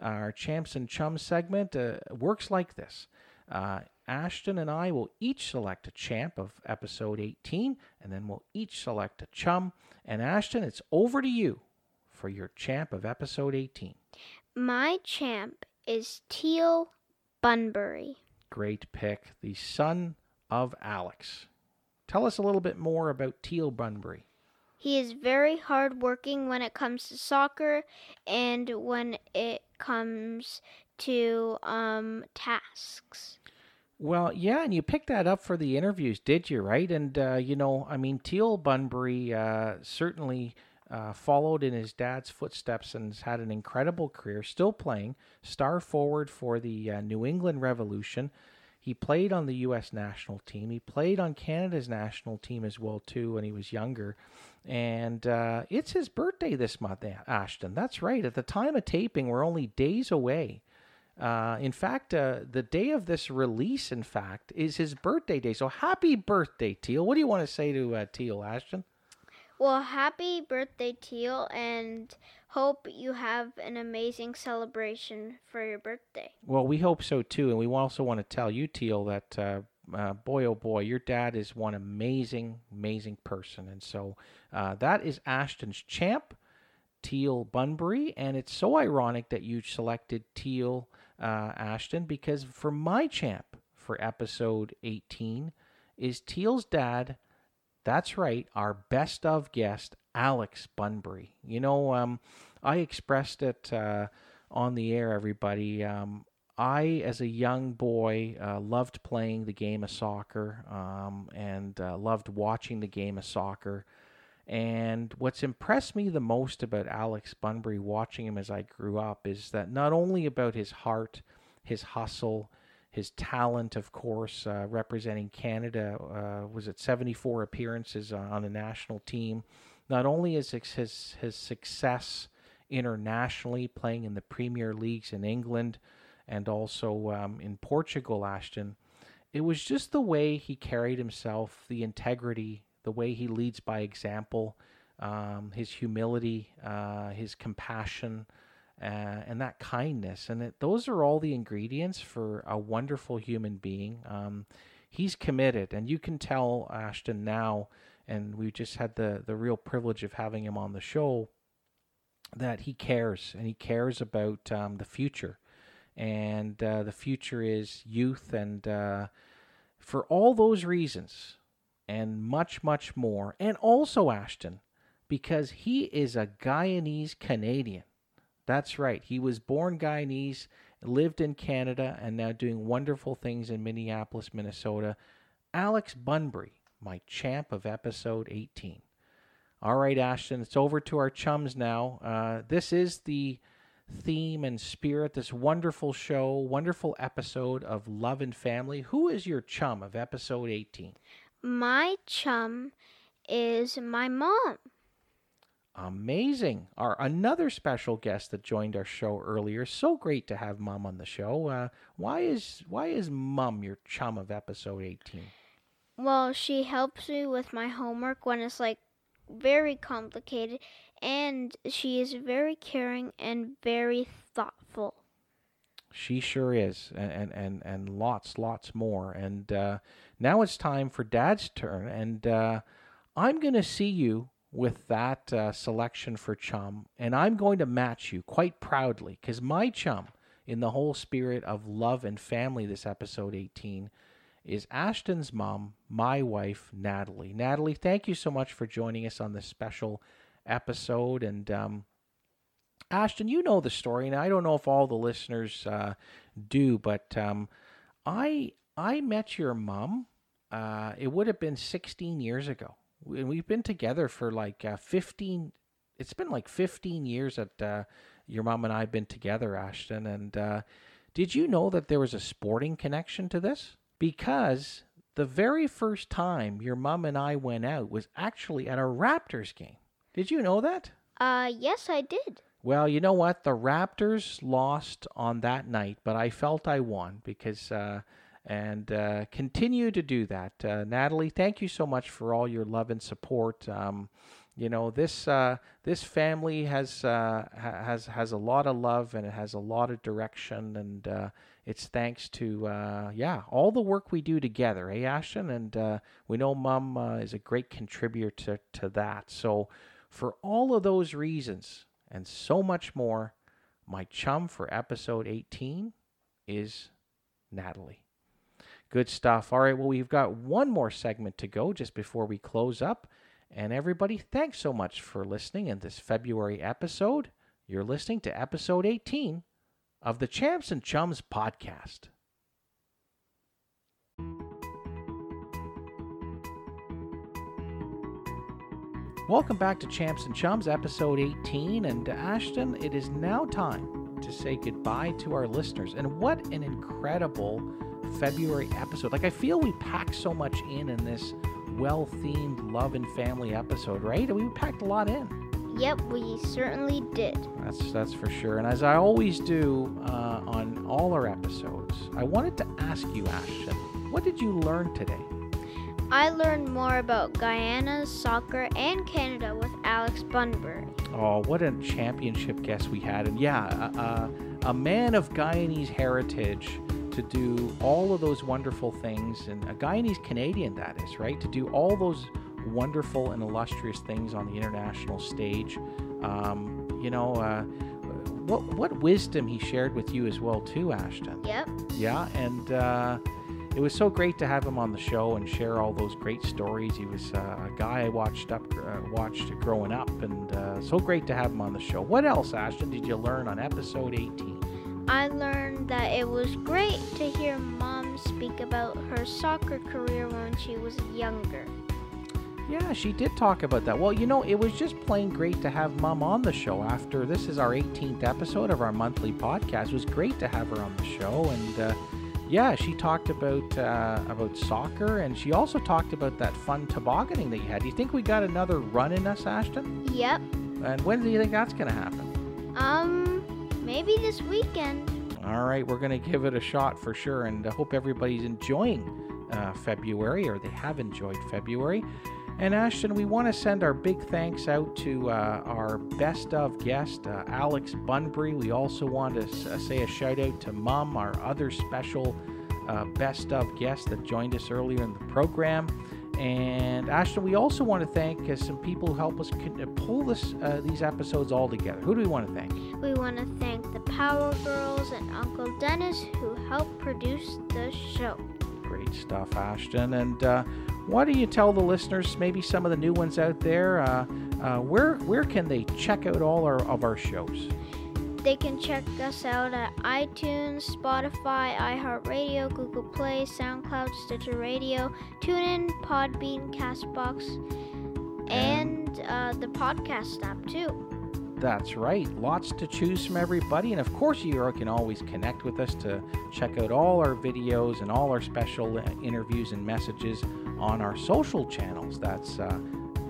our Champs and Chums segment uh, works like this. Uh, Ashton and I will each select a champ of episode 18, and then we'll each select a chum. And Ashton, it's over to you for your champ of episode 18. My champ is Teal Bunbury. Great pick. The son of Alex. Tell us a little bit more about Teal Bunbury. He is very hardworking when it comes to soccer and when it comes to um, tasks. Well, yeah, and you picked that up for the interviews, did you? Right, and uh, you know, I mean, Teal Bunbury uh, certainly uh, followed in his dad's footsteps and has had an incredible career, still playing, star forward for the uh, New England Revolution. He played on the U.S. national team. He played on Canada's national team as well too when he was younger. And uh, it's his birthday this month, Ashton. That's right. At the time of taping, we're only days away. Uh, in fact, uh, the day of this release, in fact, is his birthday day. So happy birthday, Teal. What do you want to say to uh, Teal, Ashton? Well, happy birthday, Teal, and hope you have an amazing celebration for your birthday. Well, we hope so too, and we also want to tell you, Teal, that uh, uh, boy, oh boy, your dad is one amazing, amazing person, and so uh, that is Ashton's champ, Teal Bunbury, and it's so ironic that you selected Teal uh, Ashton because for my champ for episode 18 is Teal's dad. That's right, our best of guest, Alex Bunbury. You know, um, I expressed it uh, on the air, everybody. Um, I, as a young boy, uh, loved playing the game of soccer um, and uh, loved watching the game of soccer. And what's impressed me the most about Alex Bunbury, watching him as I grew up, is that not only about his heart, his hustle, his talent, of course, uh, representing Canada, uh, was at 74 appearances on the national team. Not only is his, his success internationally, playing in the Premier Leagues in England and also um, in Portugal, Ashton, it was just the way he carried himself, the integrity, the way he leads by example, um, his humility, uh, his compassion uh, and that kindness. And it, those are all the ingredients for a wonderful human being. Um, he's committed, and you can tell Ashton now, and we just had the, the real privilege of having him on the show, that he cares, and he cares about um, the future. And uh, the future is youth, and uh, for all those reasons, and much, much more, and also Ashton, because he is a Guyanese Canadian. That's right. He was born Guyanese, lived in Canada, and now doing wonderful things in Minneapolis, Minnesota. Alex Bunbury, my champ of episode 18. All right, Ashton, it's over to our chums now. Uh, this is the theme and spirit, this wonderful show, wonderful episode of Love and Family. Who is your chum of episode 18? My chum is my mom. Amazing. Our another special guest that joined our show earlier. So great to have Mom on the show. Uh, why is why is Mom your chum of episode 18? Well, she helps me with my homework when it's like very complicated and she is very caring and very thoughtful. She sure is, and and and, and lots, lots more. And uh, now it's time for Dad's turn, and uh, I'm going to see you with that uh, selection for chum, and I'm going to match you quite proudly because my chum, in the whole spirit of love and family, this episode 18, is Ashton's mom, my wife, Natalie. Natalie, thank you so much for joining us on this special episode. And um, Ashton, you know the story, and I don't know if all the listeners uh, do, but um, I I met your mom. Uh, it would have been 16 years ago and we've been together for like uh, 15 it's been like 15 years that uh, your mom and i've been together ashton and uh, did you know that there was a sporting connection to this? Because the very first time your mom and i went out was actually at a raptors game. Did you know that? Uh yes i did. Well, you know what? The Raptors lost on that night, but I felt I won because uh, and uh, continue to do that. Uh, Natalie, thank you so much for all your love and support. Um, you know this uh, this family has uh, has has a lot of love and it has a lot of direction, and uh, it's thanks to uh, yeah all the work we do together, eh, Ashton? And we know Mom is a great contributor to, to that. So for all of those reasons and so much more, my chum for episode 18 is Natalie. Good stuff. All right, well, we've got one more segment to go just before we close up. And everybody, thanks so much for listening in this February episode. You're listening to episode 18 of the Champs and Chums podcast. Welcome back to Champs and Chums, episode 18. And Ashton, it is now time to say goodbye to our listeners. And what an incredible February episode. Like I feel we packed so much in in this well-themed love and family episode, right? We packed a lot in. Yep, we certainly did. That's that's for sure. And as I always do uh, on all our episodes, I wanted to ask you, Ashton, what did you learn today? I learned more about Guyana's soccer, and Canada with Alex Bunbury. Oh, what a championship guest we had. And yeah, a, a, a man of Guyanese heritage to do all of those wonderful things, and a Guyanese Canadian, that is, right? To do all those wonderful and illustrious things on the international stage. Um, you know, uh, what, what wisdom he shared with you as well, too, Ashton. Yep. Yeah, and uh, it was so great to have him on the show and share all those great stories. He was uh, a guy I watched up, uh, watched growing up, and uh, so great to have him on the show. What else, Ashton, did you learn on episode 18? I learned that it was great to hear mom speak about her soccer career when she was younger. Yeah, she did talk about that. Well, you know, it was just plain great to have Mom on the show after this is our 18th episode of our monthly podcast. It was great to have her on the show, and uh, yeah, she talked about uh, about soccer, and she also talked about that fun tobogganing that you had. Do you think we got another run in us, Ashton? Yep. And when do you think that's going to happen? Um, maybe this weekend. All right, we're going to give it a shot for sure, and I hope everybody's enjoying uh, February, or they have enjoyed February. And Ashton, we want to send our big thanks out to uh, our best of guest, uh, Alex Bunbury. We also want to uh, say a shout out to Mum, our other special uh, best of guest that joined us earlier in the program. And Ashton, we also want to thank uh, some people who help us uh, pull this uh, these episodes all together. Who do we want to thank? We want to thank the Power Girls and Uncle Dennis who helped produce the show. Great stuff, Ashton. And uh, why don't you tell the listeners, maybe some of the new ones out there, uh, uh, where where can they check out all our, of our shows? They can check us out at iTunes, Spotify, iHeartRadio, Google Play, SoundCloud, Stitcher Radio, TuneIn, Podbean, Castbox, and uh, the podcast app too. That's right. Lots to choose from everybody. And of course, you can always connect with us to check out all our videos and all our special interviews and messages on our social channels. That's uh,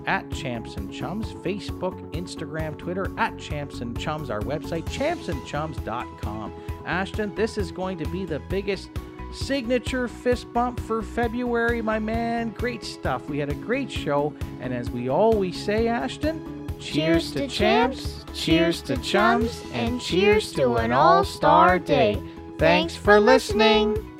at Champs and Chums, Facebook, Instagram, Twitter, at Champs and Chums, our website, champsandchums.com. Ashton, this is going to be the biggest signature fist bump for February, my man. Great stuff. We had a great show. And as we always say, Ashton, Cheers to champs, cheers to chums, and cheers to an all star day. Thanks for listening.